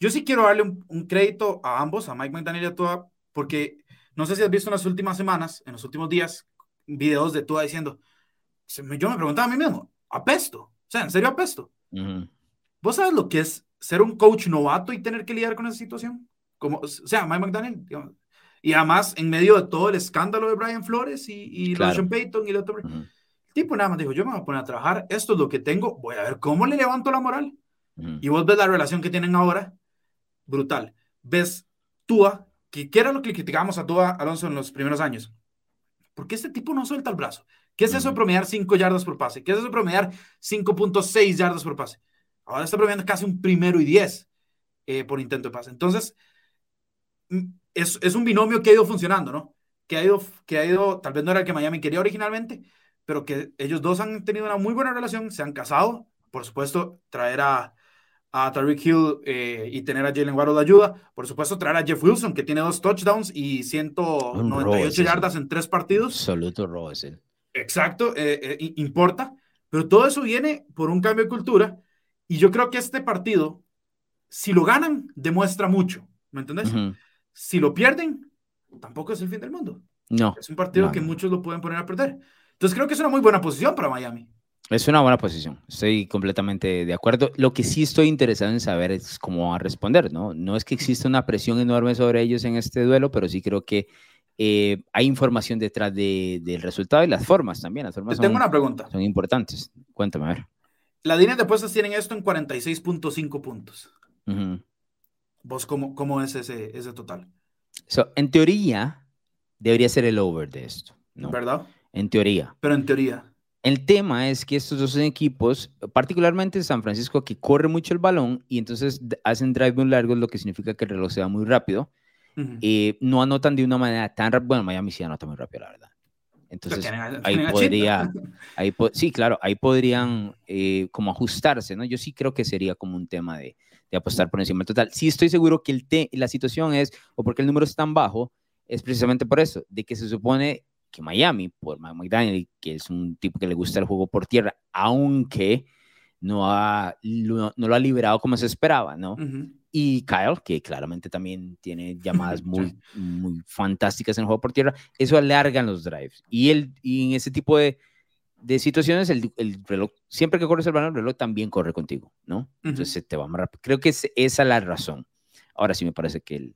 Yo sí quiero darle un, crédito a ambos, a Mike McDaniel y a Tua, porque no sé si has visto en las últimas semanas, en los últimos días, videos de Tua diciendo, yo me preguntaba a mí mismo, apesto. O sea, en serio apesto. ¿Vos sabes lo que es ser un coach novato y tener que lidiar con esa situación? Como, o sea, Mike McDaniel, digamos, y además, en medio de todo el escándalo de Brian Flores y, y claro. Payton y el otro, el tipo nada más dijo, yo me voy a poner a trabajar, esto es lo que tengo, voy a ver cómo le levanto la moral. Y vos ves la relación que tienen ahora, brutal. Ves Tua, que, ¿qué era lo que criticábamos a Tua Alonso en los primeros años? Porque este tipo no suelta el brazo? ¿Qué es eso de promediar 5 yardas por pase? ¿Qué es eso de promediar 5.6 yardas por pase? Ahora está promediando casi un primero y 10 eh, por intento de pase. Entonces, mm, es, es, un binomio que ha ido funcionando, ¿no? Que ha ido, que ha ido, tal vez no era el que Miami quería originalmente, pero que ellos dos han tenido una muy buena relación, se han casado, por supuesto, traer a, a Tariq Hill eh, y tener a Jalen Waddle de ayuda, por supuesto, traer a Jeff Wilson, que tiene dos touchdowns y 198 yardas en tres partidos. Absoluto robo es él. Exacto, eh, eh, importa, pero todo eso viene por un cambio de cultura y yo creo que este partido, si lo ganan, demuestra mucho, ¿me entendés? Si lo pierden, tampoco es el fin del mundo. No. Es un partido que muchos lo pueden poner a perder. Entonces creo que es una muy buena posición para Miami. Es una buena posición, estoy completamente de acuerdo. Lo que sí estoy interesado en saber es cómo va a responder, ¿no? No es que exista una presión enorme sobre ellos en este duelo, pero sí creo que eh, hay información detrás del resultado y las formas también. Las formas tengo una pregunta. Son importantes. Cuéntame, a ver. Las líneas de apuestas tienen esto en 46.5 puntos. ¿Vos cómo, cómo es ese, ese total? en teoría, debería ser el over de esto. ¿no? ¿Verdad? En teoría. Pero en teoría. El tema es que estos dos equipos, particularmente San Francisco, que corre mucho el balón y entonces hacen drive muy largos, lo que significa que el reloj se va muy rápido, eh, no anotan de una manera tan rápida. Bueno, Miami sí anota muy rápido, la verdad. Entonces, ahí podría, ahí sí, claro, ahí podrían eh, como ajustarse, ¿no? Yo sí creo que sería como un tema de, de apostar por encima total. Sí estoy seguro que el la situación es, o porque el número es tan bajo, es precisamente por eso, de que se supone que Miami, por Mike McDaniel, que es un tipo que le gusta el juego por tierra, aunque no, ha, no, lo ha liberado como se esperaba, ¿no? Y Kyle, que claramente también tiene llamadas muy, muy fantásticas en el juego por tierra, eso alargan los drives. Y, el, y en ese tipo de, de situaciones, el, el, reloj, siempre que corres el balón, el reloj también corre contigo, ¿no? Entonces se te va más rápido. Creo que es, esa la razón. Ahora sí me parece que el,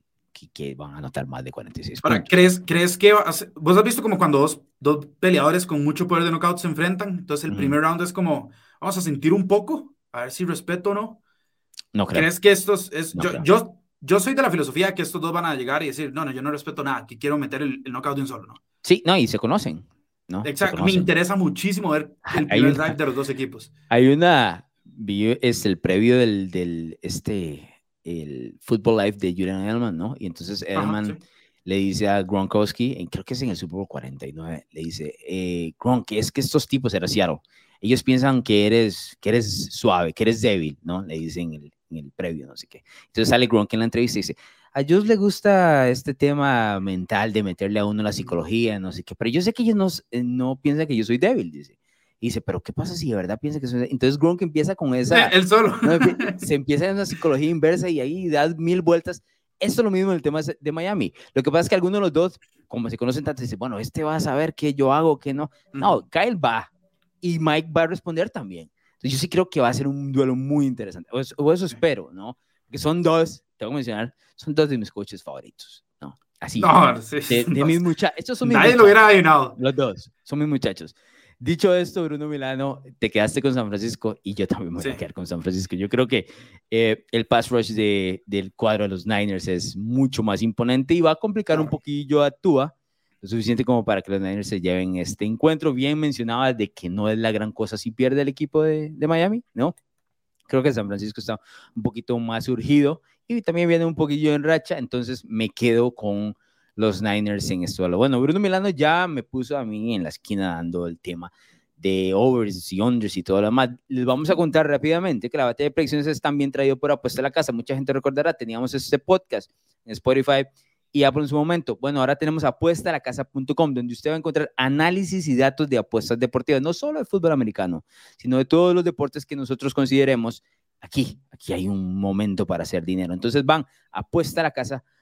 que, van a anotar más de 46 Ahora, ¿crees, ¿crees que vos has visto como cuando dos, dos peleadores con mucho poder de knockout se enfrentan? Entonces el primer round es como, vamos a sentir un poco, a ver si respeto o no. No creo. ¿Crees que estos es, yo, yo, yo, soy de la filosofía que estos dos van a llegar y decir, no, no, yo no respeto nada, que quiero meter el, el knockout de un solo, ¿no? Sí, no, y se conocen, ¿no? Exacto, me interesa muchísimo ver el primer drive de los dos equipos. Hay una, es el previo del, del este el Football Life de Julian Edelman, ¿no? Y entonces Edelman le dice a Gronkowski, creo que es en el Super Bowl 49, le dice, eh, Gronk, es que estos tipos eran Seattle, ellos piensan que eres, que eres suave, que eres débil, ¿no? Le dicen en el, en el previo, no sé qué. Entonces sale Gronk en la entrevista y dice, a ellos les gusta este tema mental de meterle a uno la psicología, no sé qué, pero yo sé que ellos no, eh, no piensan que yo soy débil, dice. Y dice, pero ¿qué pasa si de verdad piensa que soy... Entonces Gronk empieza con esa... Él solo. Se empieza en una psicología inversa y ahí da mil vueltas. Esto es lo mismo en el tema de Miami. Lo que pasa es que algunos de los dos, como se conocen tanto, dicen, bueno, este va a saber qué yo hago, qué no. No, Kyle va y Mike va a responder también. Entonces yo sí creo que va a ser un duelo muy interesante. O eso, espero, ¿no? Que son dos, tengo que mencionar, son dos de mis coaches favoritos, ¿no? Así. No, sí, de, mis muchachos. Nadie lo hubiera adivinado. Los dos, son mis muchachos. Dicho esto, Bruno Milano, te quedaste con San Francisco y yo también me voy a quedar con San Francisco. Yo creo que eh, el pass rush de, del cuadro de los Niners es mucho más imponente y va a complicar un poquillo a Tua, lo suficiente como para que los Niners se lleven este encuentro. Bien mencionaba de que no es la gran cosa si pierde el equipo de, de Miami, ¿no? Creo que San Francisco está un poquito más urgido y también viene un poquillo en racha, entonces me quedo con los Niners en esto. Bueno, Bruno Milano ya me puso a mí en la esquina dando el tema de overs y unders y todo lo demás. Les vamos a contar rápidamente que la batalla de predicciones es también traído por Apuesta a la Casa. Mucha gente recordará, teníamos este podcast en Spotify y Apple en su momento. Bueno, ahora tenemos apuestalacasa.com, donde usted va a encontrar análisis y datos de apuestas deportivas, no solo de fútbol americano, sino de todos los deportes que nosotros consideremos. Aquí, aquí hay un momento para hacer dinero. Entonces van a apuestalacasa.com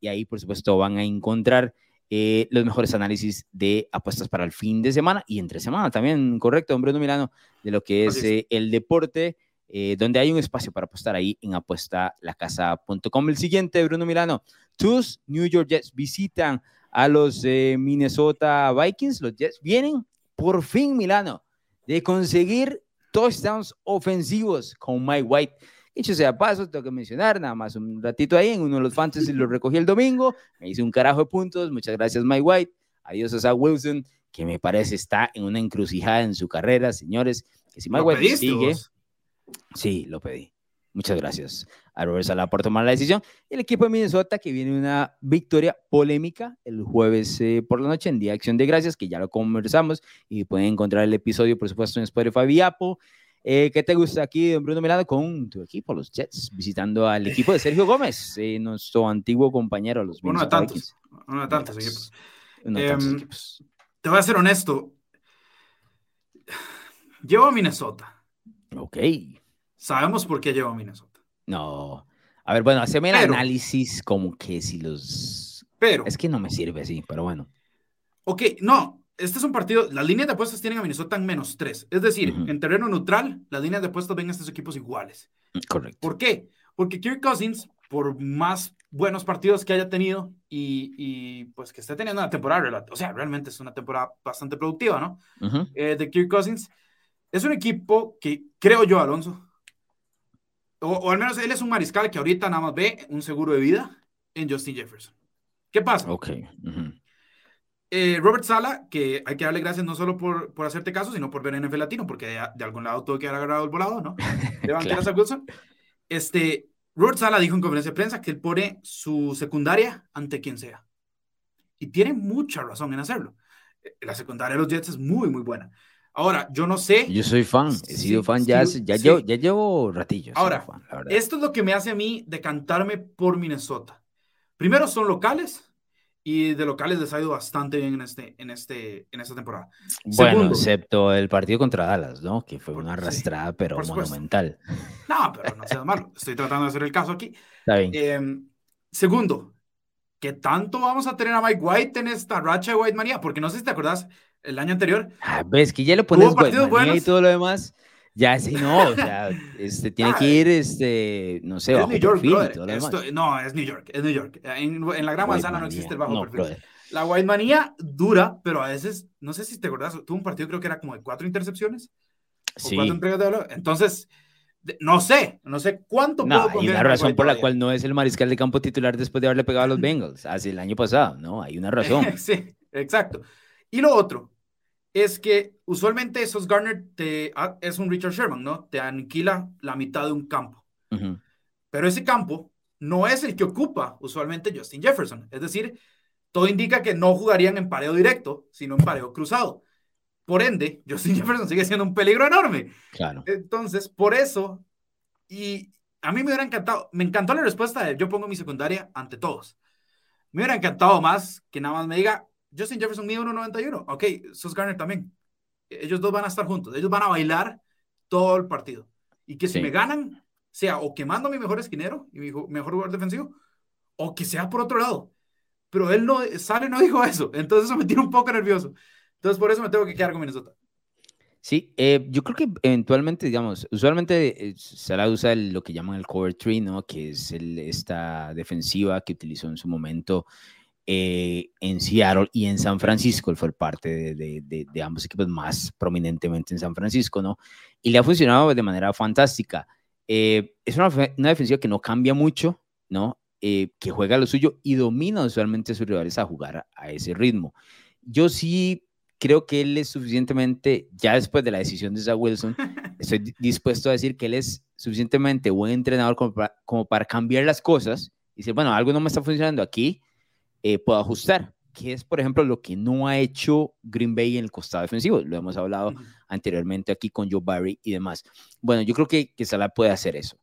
y ahí, por supuesto, van a encontrar eh, los mejores análisis de apuestas para el fin de semana y entre semana también, correcto, hombre Bruno Milano, de lo que es eh, el deporte. Eh, donde hay un espacio para apostar ahí en apuestalacasa.com. El siguiente, Bruno Milano, tus New York Jets visitan a los Minnesota Vikings. Los Jets vienen por fin, Milano, de conseguir touchdowns ofensivos con Mike White. Dicho sea paso, tengo que mencionar nada más un ratito ahí en uno de los fantasy lo recogí el domingo, me hice un carajo de puntos, muchas gracias Mike White, adiós a Zach Wilson, que me parece está en una encrucijada en su carrera, señores, que si Mike White sigue, sí, lo pedí. Muchas gracias a Robert Sala por tomar la decisión. El equipo de Minnesota que viene una victoria polémica el jueves eh, por la noche en Día de Acción de Gracias, que ya lo conversamos y pueden encontrar el episodio, por supuesto, en Spotify y Apple. Eh, ¿Qué te gusta aquí, Bruno Milano, con tu equipo, los Jets, visitando al equipo de Sergio Gómez, eh, nuestro antiguo compañero, los Uno de tantos, uno de tantos equipos. Em, te voy a ser honesto. Llevo a Minnesota. Ok. Sabemos por qué llevo a Minnesota. No. A ver, bueno, haceme el análisis como que si los... Pero... Es que no me sirve, sí, pero bueno. Ok, no, este es un partido, las líneas de apuestas tienen a Minnesota en menos tres. Es decir, en terreno neutral, las líneas de apuestas ven a estos equipos iguales. Mm, correcto. ¿Por qué? Porque Kirk Cousins, por más buenos partidos que haya tenido y, pues que esté teniendo una temporada, o sea, realmente es una temporada bastante productiva, ¿no? Eh, de Kirk Cousins, es un equipo que creo yo, Alonso, o, al menos él es un mariscal que ahorita nada más ve un seguro de vida en Justin Jefferson. ¿Qué pasa? Ok. Eh, Robert Sala, que hay que darle gracias no solo por, por hacerte caso, sino por ver NFL Latino, porque de, algún lado tuvo que haber agarrado el volado, ¿no? De claro. Wilson. Este, Robert Sala dijo en conferencia de prensa que él pone su secundaria ante quien sea. Y tiene mucha razón en hacerlo. Eh, la secundaria de los Jets es muy, muy buena. Ahora, yo no sé. Yo soy fan, he sido fan ya, ya, llevo, ya llevo ratillos. Ahora, esto es lo que me hace a mí decantarme por Minnesota. Primero son locales, y de locales les ha ido bastante bien en, este, en, este, en esta temporada. Bueno, excepto el partido contra Dallas, ¿no? Que fue una arrastrada, pero monumental. No, pero no sea malo. Estoy tratando de hacer el caso aquí. Está bien. Em, segundo, ¿qué tanto vamos a tener a Mike White en esta racha de White María? Porque no sé si te acordás, el año anterior. Ah, ves que ya le pones White y todo lo demás. Ya sí, no, o sea, este, tiene que ir, este, no sé, bajo New York, perfil No, es New York, es New York. En, la gran manzana no existe el bajo perfil. La White Manía dura, pero a veces, no sé si te acordás, tuvo un partido creo que era como de cuatro intercepciones. Sí. cuatro entregas de valor. Entonces, no sé, no sé cuánto no, Hay una razón por la cual no es el mariscal de campo titular después de haberle pegado a los Bengals, hace el año pasado, ¿no? Hay una razón. sí, exacto. Y lo otro, es que usualmente esos Garner te, ah, es un Richard Sherman, ¿no? Te aniquila la mitad de un campo. Pero ese campo no es el que ocupa usualmente Justin Jefferson. Es decir, todo indica que no jugarían en pareo directo, sino en pareo cruzado. Por ende, Justin Jefferson sigue siendo un peligro enorme. Claro. Entonces, por eso, y a mí me hubiera encantado, me encantó la respuesta de yo pongo mi secundaria ante todos. Me hubiera encantado más que nada más me diga, Justin Jefferson mide 1.91. Ok, Sos Garner también. Ellos dos van a estar juntos. Ellos van a bailar todo el partido. Y que si me ganan, sea o quemando a mi mejor esquinero y mi mejor jugador defensivo, o que sea por otro lado. Pero él no, sale no dijo eso. Entonces eso me tiene un poco nervioso. Entonces por eso me tengo que quedar con Minnesota. Sí, eh, yo creo que eventualmente, digamos, usualmente eh, se la usa lo que llaman el cover tree, ¿no? Que es esta defensiva que utilizó en su momento eh, en Seattle y en San Francisco. Él fue parte de, ambos equipos más prominentemente en San Francisco, ¿no? Y le ha funcionado de manera fantástica. Eh, es una, defensiva que no cambia mucho, ¿no? Eh, que juega lo suyo y domina usualmente a sus rivales a jugar a ese ritmo. Yo sí creo que él es suficientemente, ya después de la decisión de Zach Wilson, estoy dispuesto a decir que él es suficientemente buen entrenador como para, cambiar las cosas y decir, bueno, algo no me está funcionando aquí, eh, puedo ajustar, que es, por ejemplo, lo que no ha hecho Green Bay en el costado defensivo. Lo hemos hablado anteriormente aquí con Joe Barry y demás. Bueno, yo creo que, que Salah puede hacer eso.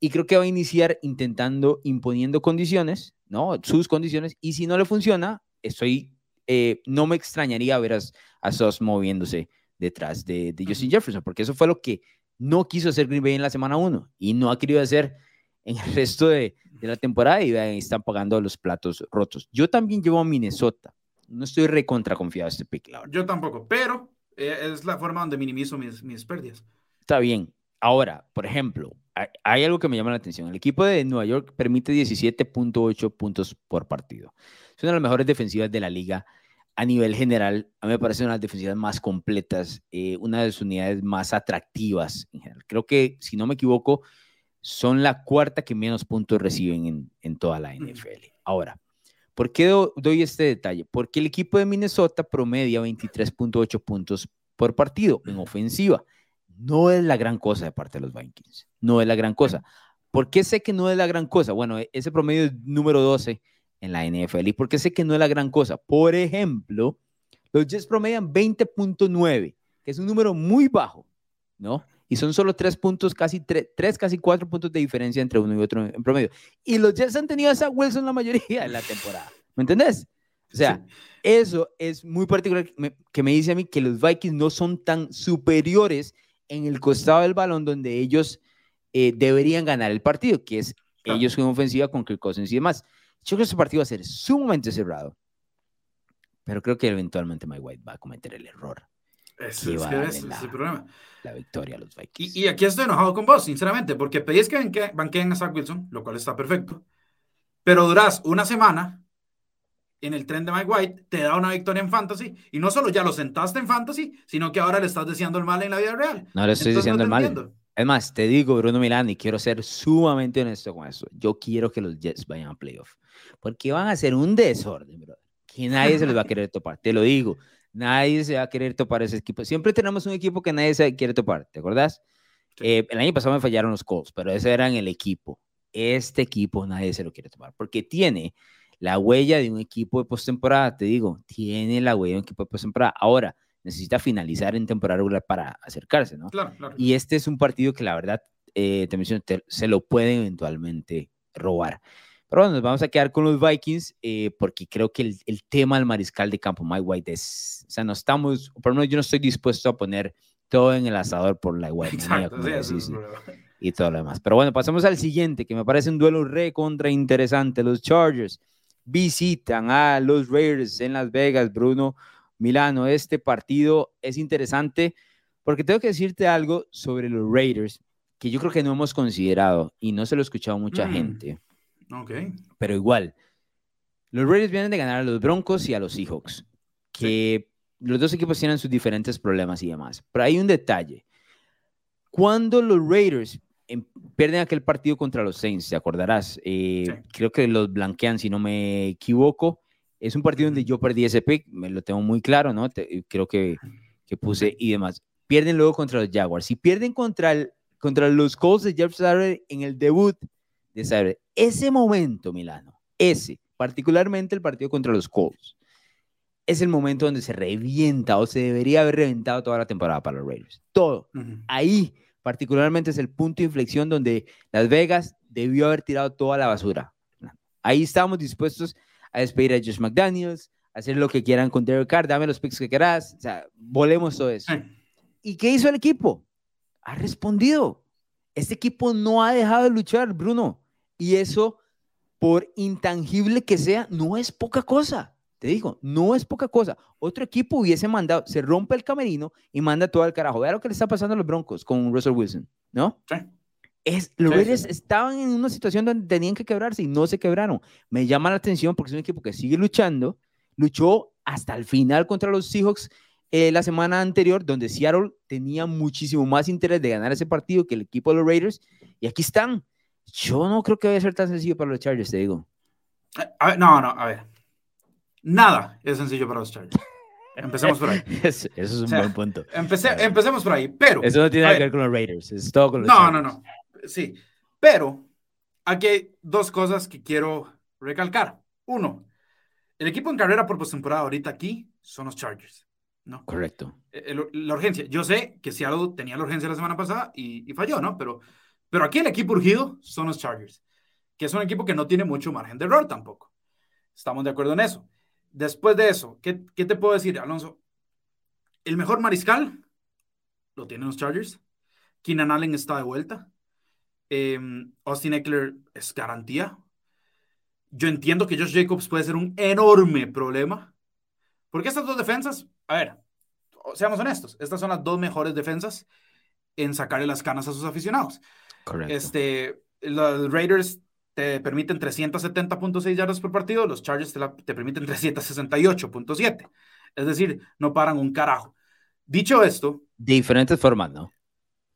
Y creo que va a iniciar intentando, imponiendo condiciones, ¿no? Sus condiciones. Y si no le funciona, estoy, eh, no me extrañaría ver a, a Sos moviéndose detrás de, de, Justin Jefferson, porque eso fue lo que no quiso hacer Green Bay en la semana 1 y no ha querido hacer en el resto de, de la temporada y están pagando los platos rotos. Yo también llevo a Minnesota. No estoy recontra confiado este pick, la Yo tampoco, pero eh, es la forma donde minimizo mis, mis pérdidas. Está bien. Ahora, por ejemplo, hay algo que me llama la atención. El equipo de Nueva York permite 17.8 puntos por partido. Es una de las mejores defensivas de la liga a nivel general. A mí me parece una de las defensivas más completas, eh, una de las unidades más atractivas en general. Creo que, si no me equivoco, son la cuarta que menos puntos reciben en, toda la NFL. Ahora, ¿por qué doy este detalle? Porque el equipo de Minnesota promedia 23.8 puntos por partido en ofensiva no es la gran cosa de parte de los Vikings. No es la gran cosa. ¿Por qué sé que no es la gran cosa? Bueno, e-, ese promedio es número 12 en la NFL. ¿Y por qué sé que no es la gran cosa? Por ejemplo, los Jets promedian 20.9, que es un número muy bajo, ¿no? Y son solo tres puntos, casi tres, casi cuatro puntos de diferencia entre uno y otro en promedio. Y los Jets han tenido a Zach Wilson la mayoría de la temporada. ¿Me entendés? O sea, eso es muy particular que me dice a mí que los Vikings no son tan superiores en el costado del balón donde ellos eh, deberían ganar el partido, que es ellos con ofensiva con Kirk Cousins y demás. Yo creo que ese partido va a ser sumamente cerrado, pero creo que eventualmente Mike White va a cometer el error. Es, el problema. La victoria a los Vikings. Y, aquí estoy enojado con vos, sinceramente, porque pedís que banqueen a Zach Wilson, lo cual está perfecto, pero durás una semana en el tren de Mike White, te da una victoria en fantasy. Y no solo ya lo sentaste en fantasy, sino que ahora le estás diciendo el mal en la vida real. No le estoy diciendo el mal. Es más, te digo, Bruno Milán, y quiero ser sumamente honesto con eso. Yo quiero que los Jets vayan a playoff. Porque van a ser un desorden, bro. Que nadie se los va a querer topar. Te lo digo. Nadie se va a querer topar ese equipo. Siempre tenemos un equipo que nadie se quiere topar. ¿Te acuerdas? Eh, el año pasado me fallaron los Colts, pero ese era en el equipo. Este equipo nadie se lo quiere topar. Porque tiene la huella de un equipo de postemporada, te digo, tiene la huella de un equipo de postemporada. Ahora, necesita finalizar en temporada regular para acercarse, ¿no? Claro, claro. Y este es un partido que la verdad, eh, te menciono, se lo pueden eventualmente robar. Pero bueno, nos vamos a quedar con los Vikings eh, porque creo que el, el, tema del mariscal de campo, Mike White, es, o sea, no estamos, por lo menos yo no estoy dispuesto a poner todo en el asador por la White. Exacto, y todo lo demás. Pero bueno, pasamos al siguiente, que me parece un duelo re contra interesante. Los Chargers visitan a los Raiders en Las Vegas, Bruno Milano. Este partido es interesante porque tengo que decirte algo sobre los Raiders que yo creo que no hemos considerado y no se lo ha escuchado mucha mm. gente. Ok. Pero igual, los Raiders vienen de ganar a los Broncos y a los Seahawks, que los dos equipos tienen sus diferentes problemas y demás. Pero hay un detalle. Cuando los Raiders pierden aquel partido contra los Saints, te acordarás. Eh, creo que los blanquean, si no me equivoco. Es un partido donde yo perdí ese pick, me lo tengo muy claro, ¿no? creo que, que puse y demás. Pierden luego contra los Jaguars. Si pierden contra, el, contra los Colts de Jeff Saturday en el debut de Saturday, ese momento, Milano, ese, particularmente el partido contra los Colts, es el momento donde se revienta o se debería haber reventado toda la temporada para los Raiders. Todo. Ahí particularmente es el punto de inflexión donde Las Vegas debió haber tirado toda la basura. Ahí estamos dispuestos a despedir a Josh McDaniels, a hacer lo que quieran con Derek Carr, dame los picks que quieras, o sea, volemos todo eso. ¿Y qué hizo el equipo? Ha respondido. Este equipo no ha dejado de luchar, Bruno. Y eso, por intangible que sea, no es poca cosa. Te digo, no es poca cosa. Otro equipo hubiese mandado, se rompe el camerino y manda todo al carajo. Vea lo que le está pasando a los Broncos con Russell Wilson, ¿no? Sí. Es, los Raiders estaban en una situación donde tenían que quebrarse y no se quebraron. Me llama la atención porque es un equipo que sigue luchando, luchó hasta el final contra los Seahawks eh, la semana anterior, donde Seattle tenía muchísimo más interés de ganar ese partido que el equipo de los Raiders, y aquí están. Yo no creo que vaya a ser tan sencillo para los Chargers, te digo. no, no, a ver. Nada es sencillo para los Chargers. Empecemos por ahí. eso es un buen punto. empecemos por ahí, pero... Eso no tiene nada que ver con los Raiders, es todo con los No, no, no. Sí, pero aquí hay dos cosas que quiero recalcar. Uno, el equipo en carrera por postemporada ahorita aquí son los Chargers. ¿no? Correcto. Eh, la urgencia. Yo sé que Seattle tenía la urgencia la semana pasada y, y, falló, ¿no? Pero, pero aquí el equipo urgido son los Chargers, que es un equipo que no tiene mucho margen de error tampoco. Estamos de acuerdo en eso. Después de eso, ¿qué, qué te puedo decir, Alonso? El mejor mariscal lo tienen los Chargers. Keenan Allen está de vuelta. Em, Austin Eckler es garantía. Yo entiendo que Josh Jacobs puede ser un enorme problema. Porque estas dos defensas, a ver, seamos honestos, estas son las dos mejores defensas en sacarle las canas a sus aficionados. Correcto. Este, los Raiders te permiten 370.6 yardas por partido, los Chargers te, te permiten 368.7. Es decir, no paran un carajo. Dicho esto. De diferentes formas, ¿no?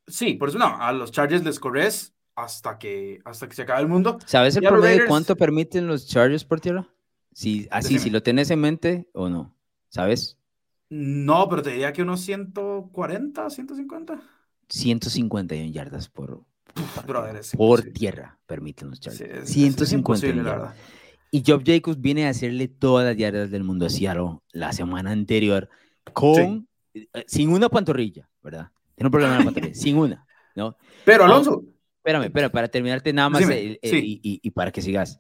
Sí, por eso no. A los Chargers les corres hasta que, hasta que se acabe el mundo. ¿Sabes el promedio de cuánto permiten los Chargers por tierra? Si, así, si lo tienes en mente o no. ¿Sabes? No, pero te diría que unos 140, 150. 151 yardas por, por tierra permiten los Chargers. 150 Y Job Jacobs viene a hacerle todas las yardas del mundo a Seattle la semana anterior con eh, sin una pantorrilla, ¿verdad? Tiene un problema en la pantorrilla, sin una, ¿no? Pero Alonso. espérame, espérame, para terminarte nada más y, y, para que sigas.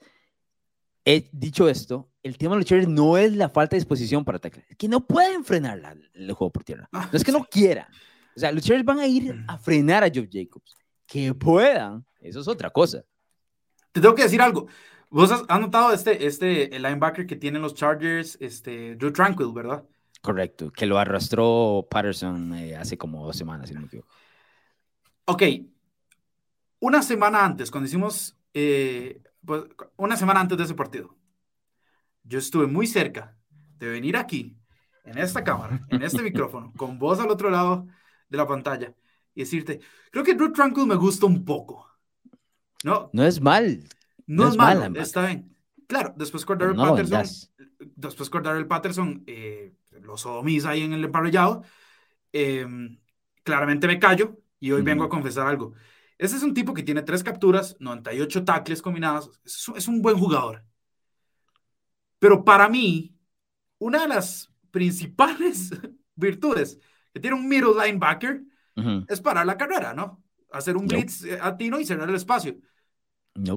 He dicho esto, el tema de los Chargers no es la falta de disposición para atacar, es que no pueden frenar el juego por tierra. Ah, no es que no quieran. O sea, los Chargers van a ir a frenar a Job Jacobs. Que puedan, eso es otra cosa. Te tengo que decir algo. Vos has, notado este, este el linebacker que tienen los Chargers, este, Drew Tranquil, ¿verdad? Correcto, que lo arrastró Patterson eh, hace como dos semanas, si no me equivoco. Ok, una semana antes, cuando hicimos, eh, pues, una semana antes de ese partido, yo estuve muy cerca de venir aquí, en esta cámara, en este micrófono, con vos al otro lado de la pantalla y decirte, creo que Drew Tranquil me gusta un poco. No, no es mal. No, es mal, está bien. Claro, después Cordero Patterson, después Cordero Patterson eh, lo sodomiza ahí en el emparrillado. Em, claramente me callo y hoy vengo a confesar algo. Ese es un tipo que tiene tres capturas, 98 tackles combinados. es un buen jugador. Pero para mí, una de las principales virtudes que tiene un middle linebacker es parar la carrera, ¿no? Hacer un blitz eh, a tino y cerrar el espacio.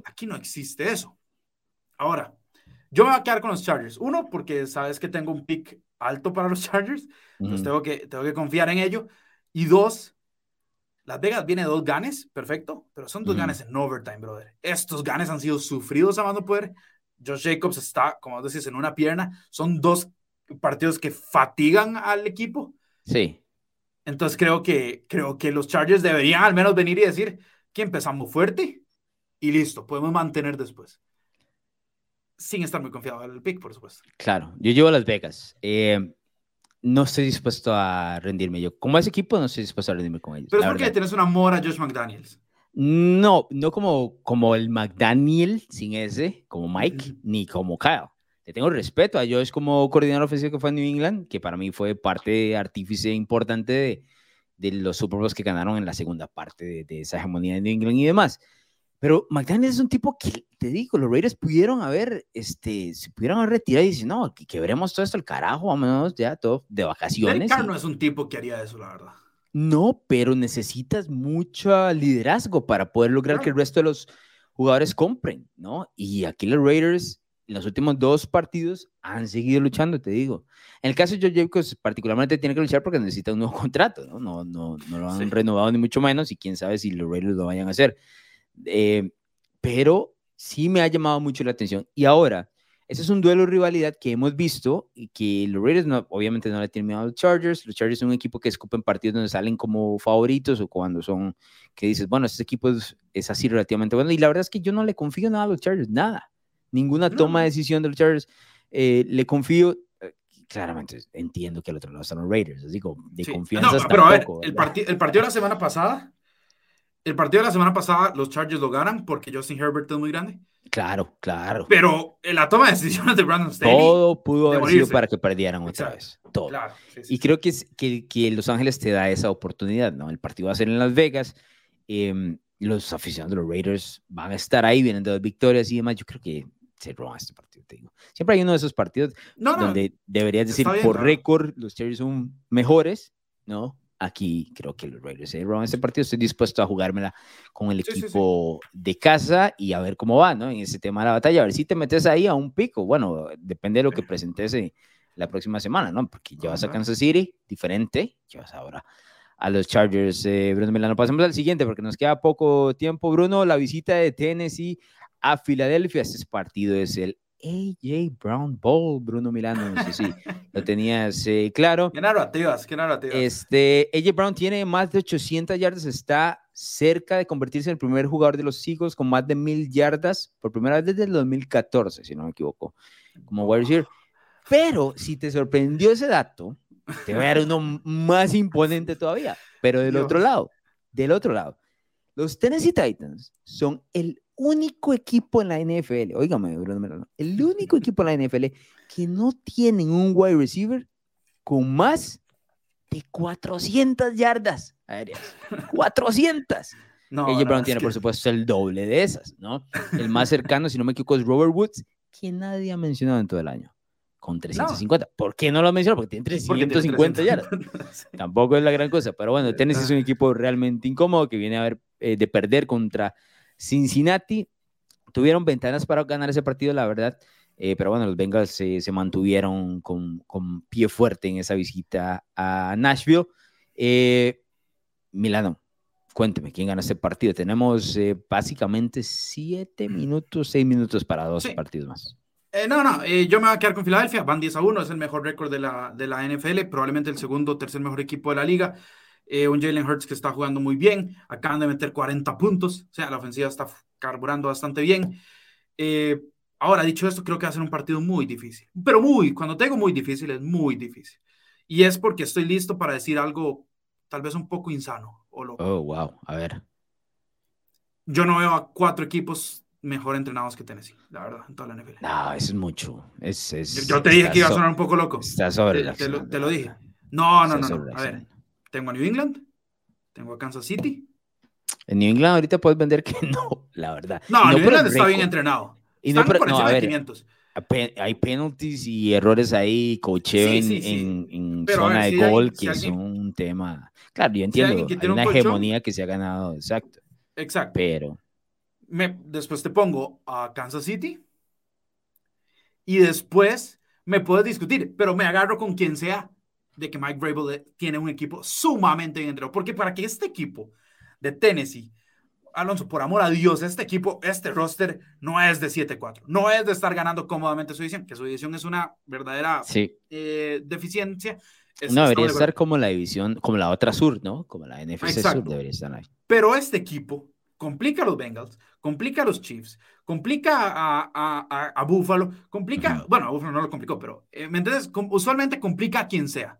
Aquí no existe eso. Ahora, yo me voy a quedar con los Chargers. Uno, porque sabes que tengo un pick alto para los Chargers, entonces tengo que, tengo que confiar en ello. Y dos, Las Vegas viene dos ganes, perfecto, pero son dos ganes en overtime, brother. Estos ganes han sido sufridos a mando poder. Josh Jacobs está, como decís, en una pierna. Son dos partidos que fatigan al equipo. Sí. Entonces creo que, creo que los Chargers deberían al menos venir y decir que empezamos fuerte y listo, podemos mantener después. Sin estar muy confiado en el pick, por supuesto. Claro, yo llevo a Las Vegas. Eh, no estoy dispuesto a rendirme yo. Como ese equipo, no estoy dispuesto a rendirme con ellos. Pero es porque tienes un amor a Josh McDaniels. No, no como, como el McDaniel sin ese, como Mike, ni como Kyle. Le tengo respeto a Josh como coordinador ofensivo que fue en New England, que para mí fue parte artífice importante de, de los Super Bowls que ganaron en la segunda parte de, esa hegemonía de New England y demás. Pero McDaniel es un tipo que, te digo, los Raiders pudieron haber, este, se pudieron haber retirado y decir, no, que quebremos todo esto al carajo, vámonos ya, todo de vacaciones. Derek no es un tipo que haría eso, la verdad. No, pero necesitas mucho liderazgo para poder lograr que el resto de los jugadores compren, ¿no? Y aquí los Raiders los últimos dos partidos han seguido luchando, te digo. En el caso de Joe Jacobs, particularmente tiene que luchar porque necesita un nuevo contrato, ¿no? No, no, no lo han renovado ni mucho menos y quién sabe si los Raiders lo vayan a hacer. Eh, pero sí me ha llamado mucho la atención. Y ahora, ese es un duelo de rivalidad que hemos visto y que los Raiders no, obviamente no le tienen miedo a los Chargers. Los Chargers son un equipo que escupen partidos donde salen como favoritos o cuando son que dices, bueno, este equipo es, es, así relativamente bueno. Y la verdad es que yo no le confío nada a los Chargers, nada. Ninguna toma de decisión de los Chargers. Eh, le confío, eh, claramente entiendo que al otro lado están los Raiders, así como de confianza. No, pero a ver, el, el partido de la semana pasada el partido de la semana pasada, los Chargers lo ganan porque Justin Herbert es muy grande. Claro, claro. Pero en la toma de decisiones de Brandon Staley. Todo pudo haber sido para que perdieran otra vez. Todo. y creo que, es, que, que, Los Ángeles te da esa oportunidad, ¿no? El partido va a ser en Las Vegas. Em, los aficionados de los Raiders van a estar ahí, vienen de victorias y demás. Yo creo que se roban este partido, te digo. Siempre hay uno de esos partidos donde deberías decir por récord los Cherries son mejores, ¿no? Aquí creo que los Raiders se roban este partido. Estoy dispuesto a jugármela con el equipo de casa y a ver cómo va, ¿no? En ese tema de la batalla, a ver si te metes ahí a un pico. Bueno, depende de lo que presentes la próxima semana, ¿no? Porque llevas a Kansas City, diferente, llevas ahora a los Chargers. Eh, Bruno Milano, pasemos al siguiente porque nos queda poco tiempo. Bruno, la visita de Tennessee a Filadelfia. Este partido es el AJ Brown Bowl, Bruno Milano. No sé si lo tenías eh, claro. Qué narrativas, qué narrativas. Este, AJ Brown tiene más de 800 yardas, está cerca de convertirse en el primer jugador de los Eagles con más de mil yardas por primera vez desde el 2014, si no me equivoco, como wide receiver. Pero si te sorprendió ese dato, te voy a dar uno más imponente todavía, pero del otro lado, del otro lado. Los Tennessee Titans son el único equipo en la NFL, oígame, el único equipo en la NFL que no tienen un wide receiver con más de 400 yardas aéreas. 400. No, AJ Brown tiene, por supuesto, el doble de esas, ¿no? El más cercano, si no me equivoco, es Robert Woods, que nadie ha mencionado en todo el año con 350. ¿Por qué no lo menciono? Porque tiene 350 yardas. Tampoco es la gran cosa, pero bueno, Tennessee es un equipo realmente incómodo que viene a ver eh, de perder contra Cincinnati. Tuvieron ventanas para ganar ese partido, la verdad. Eh, pero bueno, los Bengals se, se mantuvieron con, con, pie fuerte en esa visita a Nashville. Eh, Milano, cuénteme, ¿quién gana este partido? Tenemos básicamente siete minutos, seis minutos para dos partidos más. Eh, no, no, eh, yo me voy a quedar con Filadelfia. Van 10 a 1, es el mejor récord de la, de la NFL, probablemente el segundo o tercer mejor equipo de la liga. Eh, un Jalen Hurts que está jugando muy bien, acaban de meter 40 puntos, o sea, la ofensiva está carburando bastante bien. ahora, dicho esto, creo que va a ser un partido muy difícil, pero muy, cuando tengo muy difícil, es muy difícil. Y es porque estoy listo para decir algo tal vez un poco insano o loco. Oh, wow, a ver. Yo no veo a cuatro equipos mejor entrenados que Tennessee, la verdad, en toda la NFL. No, eso es mucho. Es, es, yo, te dije que iba a sonar un poco loco. Está sobre te, te, lo, dije. No, no, no, no. A ver, tengo a New England, tengo a Kansas City. En New England ahorita puedes vender que no, la verdad. No, New England está bien entrenado. Y no, por no, a ver, 500. Hay penalties y errores ahí, cocheo en, en, zona de gol, que son un tema. Claro, yo entiendo. hay una hegemonía que se ha ganado, exacto. Exacto. Pero después te pongo a Kansas City y después me puedes discutir, pero me agarro con quien sea de que Mike Vrabel tiene un equipo sumamente bien entrenado, porque para que este equipo de Tennessee, Alonso, por amor a Dios, este equipo, este roster no es de 7-4, no es de estar ganando cómodamente su división, que su división es una verdadera eh, deficiencia. no, debería estar como la división, como la otra sur, ¿no? Como la NFC sur debería estar ahí. Pero este equipo complica a los Bengals, complica a los Chiefs, complica a, a, a, Buffalo, complica, bueno, a Buffalo no lo complicó, pero, eh, ¿me entiendes? usualmente complica a quien sea.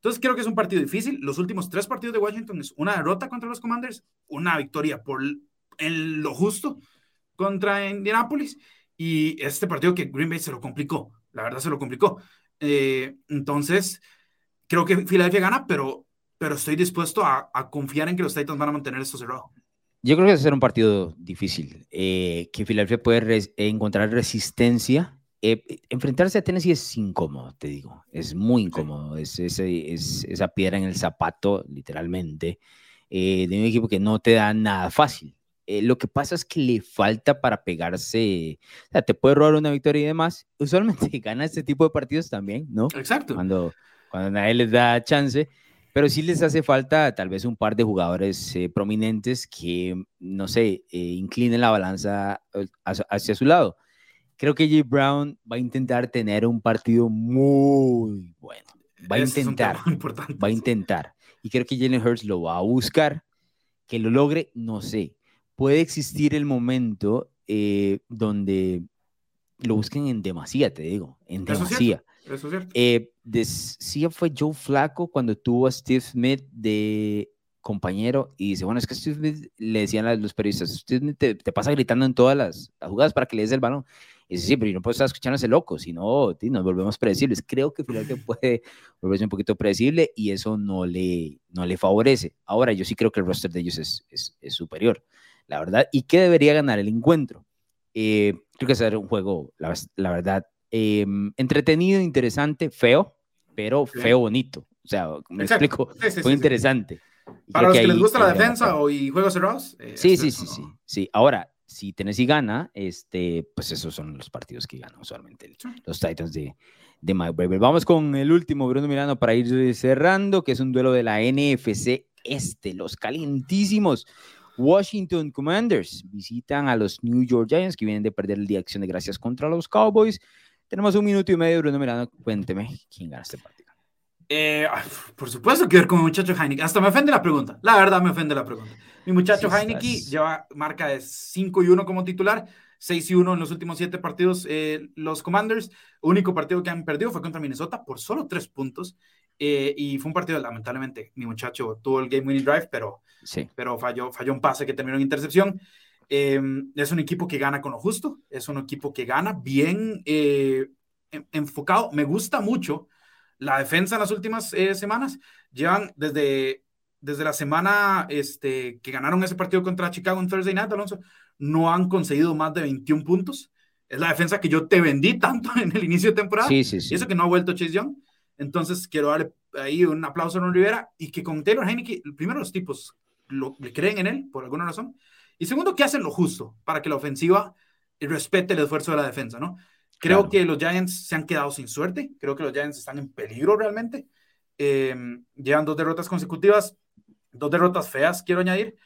Entonces creo que es un partido difícil. Los últimos tres partidos de Washington es una derrota contra los Commanders, una victoria por en lo justo contra Indianapolis y este partido que Green Bay se lo complicó, la verdad se lo complicó. Eh, entonces, creo que Philadelphia gana, pero, pero estoy dispuesto a, a confiar en que los Titans van a mantener esto cerrado. Yo creo que va a ser un partido difícil, eh, que Filadelfia puede encontrar resistencia. Eh, enfrentarse a Tennessee es incómodo, te digo, es muy incómodo, es, es, esa piedra en el zapato, literalmente, eh, de un equipo que no te da nada fácil. lo que pasa es que le falta para pegarse, o sea, te puede robar una victoria y demás. Usualmente gana este tipo de partidos también, ¿no? Exacto. Cuando, cuando nadie les da chance. Pero sí les hace falta tal vez un par de jugadores eh, prominentes que, no sé, eh, inclinen la balanza eh, hacia, su lado. Creo que J. Brown va a intentar tener un partido muy bueno. Va a intentar. va a intentar. Y creo que Jalen Hurts lo va a buscar. Que lo logre, no sé. Puede existir el momento donde lo busquen en demasía, te digo, en demasía. Eso es cierto. Eh, decía fue Joe Flaco cuando tuvo a Steve Smith de compañero y dice, bueno, es que usted le decían a los periodistas, usted te, pasa gritando en todas las, jugadas para que le des el balón. Y dice, sí, pero yo no puedo estar escuchando a ese loco, si no, nos volvemos predecibles. Creo que Philadelphia puede volverse un poquito predecible y eso no le, no le favorece. Ahora, yo sí creo que el roster de ellos es, es, superior, la verdad. ¿Y qué debería ganar el encuentro? Eh, creo que ser un juego, la, la verdad, em, entretenido, interesante, feo, pero feo bonito. O sea, me explico, fue interesante. Para los que, les gusta la defensa o y juegos cerrados. Eh, sí, sí, sí, sí, sí. Ahora, si Tennessee gana, este, pues esos son los partidos que ganan usualmente los Titans de, de Mike Braver. Vamos con el último, Bruno Mirano, para ir cerrando, que es un duelo de la NFC Este, los calientísimos. Washington Commanders visitan a los New York Giants que vienen de perder el día de acción de gracias contra los Cowboys. Tenemos un minuto y medio, Bruno Mirano. Cuénteme quién gana este partido. Eh, por supuesto que ver con mi muchacho Heineken. Hasta me ofende la pregunta. La verdad me ofende la pregunta. Mi muchacho Heineken lleva marca de 5 y 1 como titular, 6 y 1 en los últimos 7 partidos. Eh, los Commanders, único partido que han perdido fue contra Minnesota por solo 3 puntos. Eh, y fue un partido, lamentablemente, mi muchacho tuvo el game winning drive, pero, sí. pero falló, falló un pase que terminó en intercepción. Em, es un equipo que gana con lo justo, es un equipo que gana bien enfocado. Me gusta mucho la defensa en las últimas eh, semanas llevan desde, desde la semana este, que ganaron ese partido contra Chicago en Thursday Night, Alonso, no han conseguido más de 21 puntos. Es la defensa que yo te vendí tanto en el inicio de temporada. Sí, sí, sí. Y eso que no ha vuelto Chase Young. Entonces, quiero darle ahí un aplauso a Ron Rivera y que con Taylor Heineke, primero los tipos lo, le creen en él por alguna razón. Y segundo, que hacen lo justo para que la ofensiva respete el esfuerzo de la defensa, ¿no? Creo que los Giants se han quedado sin suerte. Creo que los Giants están en peligro realmente. Eh, llevan dos derrotas consecutivas, dos derrotas feas, quiero añadir.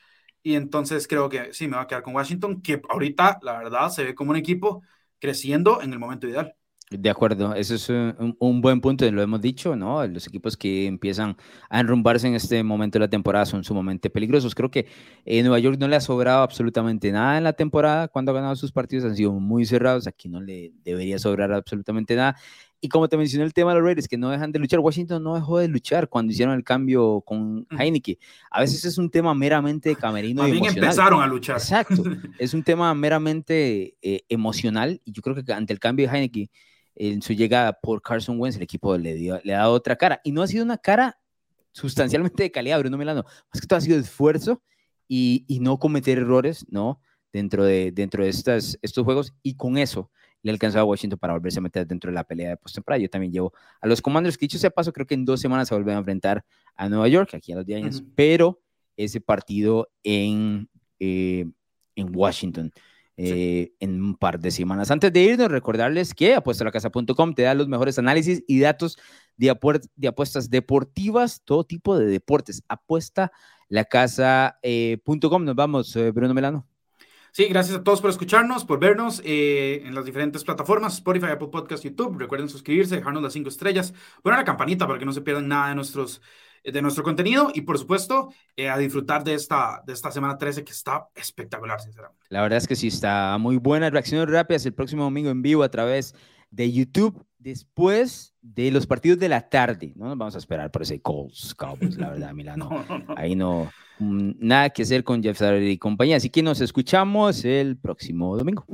Y entonces creo que sí, me va a quedar con Washington, que ahorita, la verdad, se ve como un equipo creciendo en el momento ideal. De acuerdo, eso es un, buen punto, lo hemos dicho, ¿no? Los equipos que empiezan a enrumbarse en este momento de la temporada son sumamente peligrosos. Creo que en Nueva York no le ha sobrado absolutamente nada en la temporada. Cuando ha ganado sus partidos han sido muy cerrados. Aquí no le debería sobrar absolutamente nada. Y como te mencioné el tema de los Raiders, que no dejan de luchar, Washington no dejó de luchar cuando hicieron el cambio con Heineke. A veces es un tema meramente camerino y emocional. empezaron a luchar. Exacto. es un tema meramente eh, emocional. Y yo creo que ante el cambio de Heineke en su llegada por Carson Wentz, el equipo le, dio, le ha dado otra cara. Y no ha sido una cara sustancialmente de calidad, Bruno Milano. Más que todo ha sido esfuerzo y, y no cometer errores, ¿no? Dentro de, dentro de estas, estos juegos. Y con eso le alcanzó a Washington para volverse a meter dentro de la pelea de postemporada. Yo también llevo a los Commanders, que dicho sea paso, creo que en dos semanas se vuelven a enfrentar a Nueva York, aquí a los Giants, pero ese partido en, eh, en Washington. Eh, en un par de semanas. Antes de irnos, recordarles que apuestalacasa.com te da los mejores análisis y datos de, de apuestas deportivas, todo tipo de deportes. Apuestalacasa.com. Eh, Nos vamos, eh, Bruno Melano. Sí, gracias a todos por escucharnos, por vernos en las diferentes plataformas, Spotify, Apple Podcast, YouTube. Recuerden suscribirse, dejarnos las cinco estrellas, poner la campanita para que no se pierdan nada de nuestros de nuestro contenido y por supuesto eh, a disfrutar de esta, de esta semana 13 que está espectacular, sinceramente. La verdad es que sí, está muy buena. Reacciones rápidas el próximo domingo en vivo a través de YouTube después de los partidos de la tarde. No nos vamos a esperar por ese Colts Cowboys, la verdad, Milano. Ahí no, mm, nada que hacer con Jeff Sarri y compañía. Así que nos escuchamos el próximo domingo.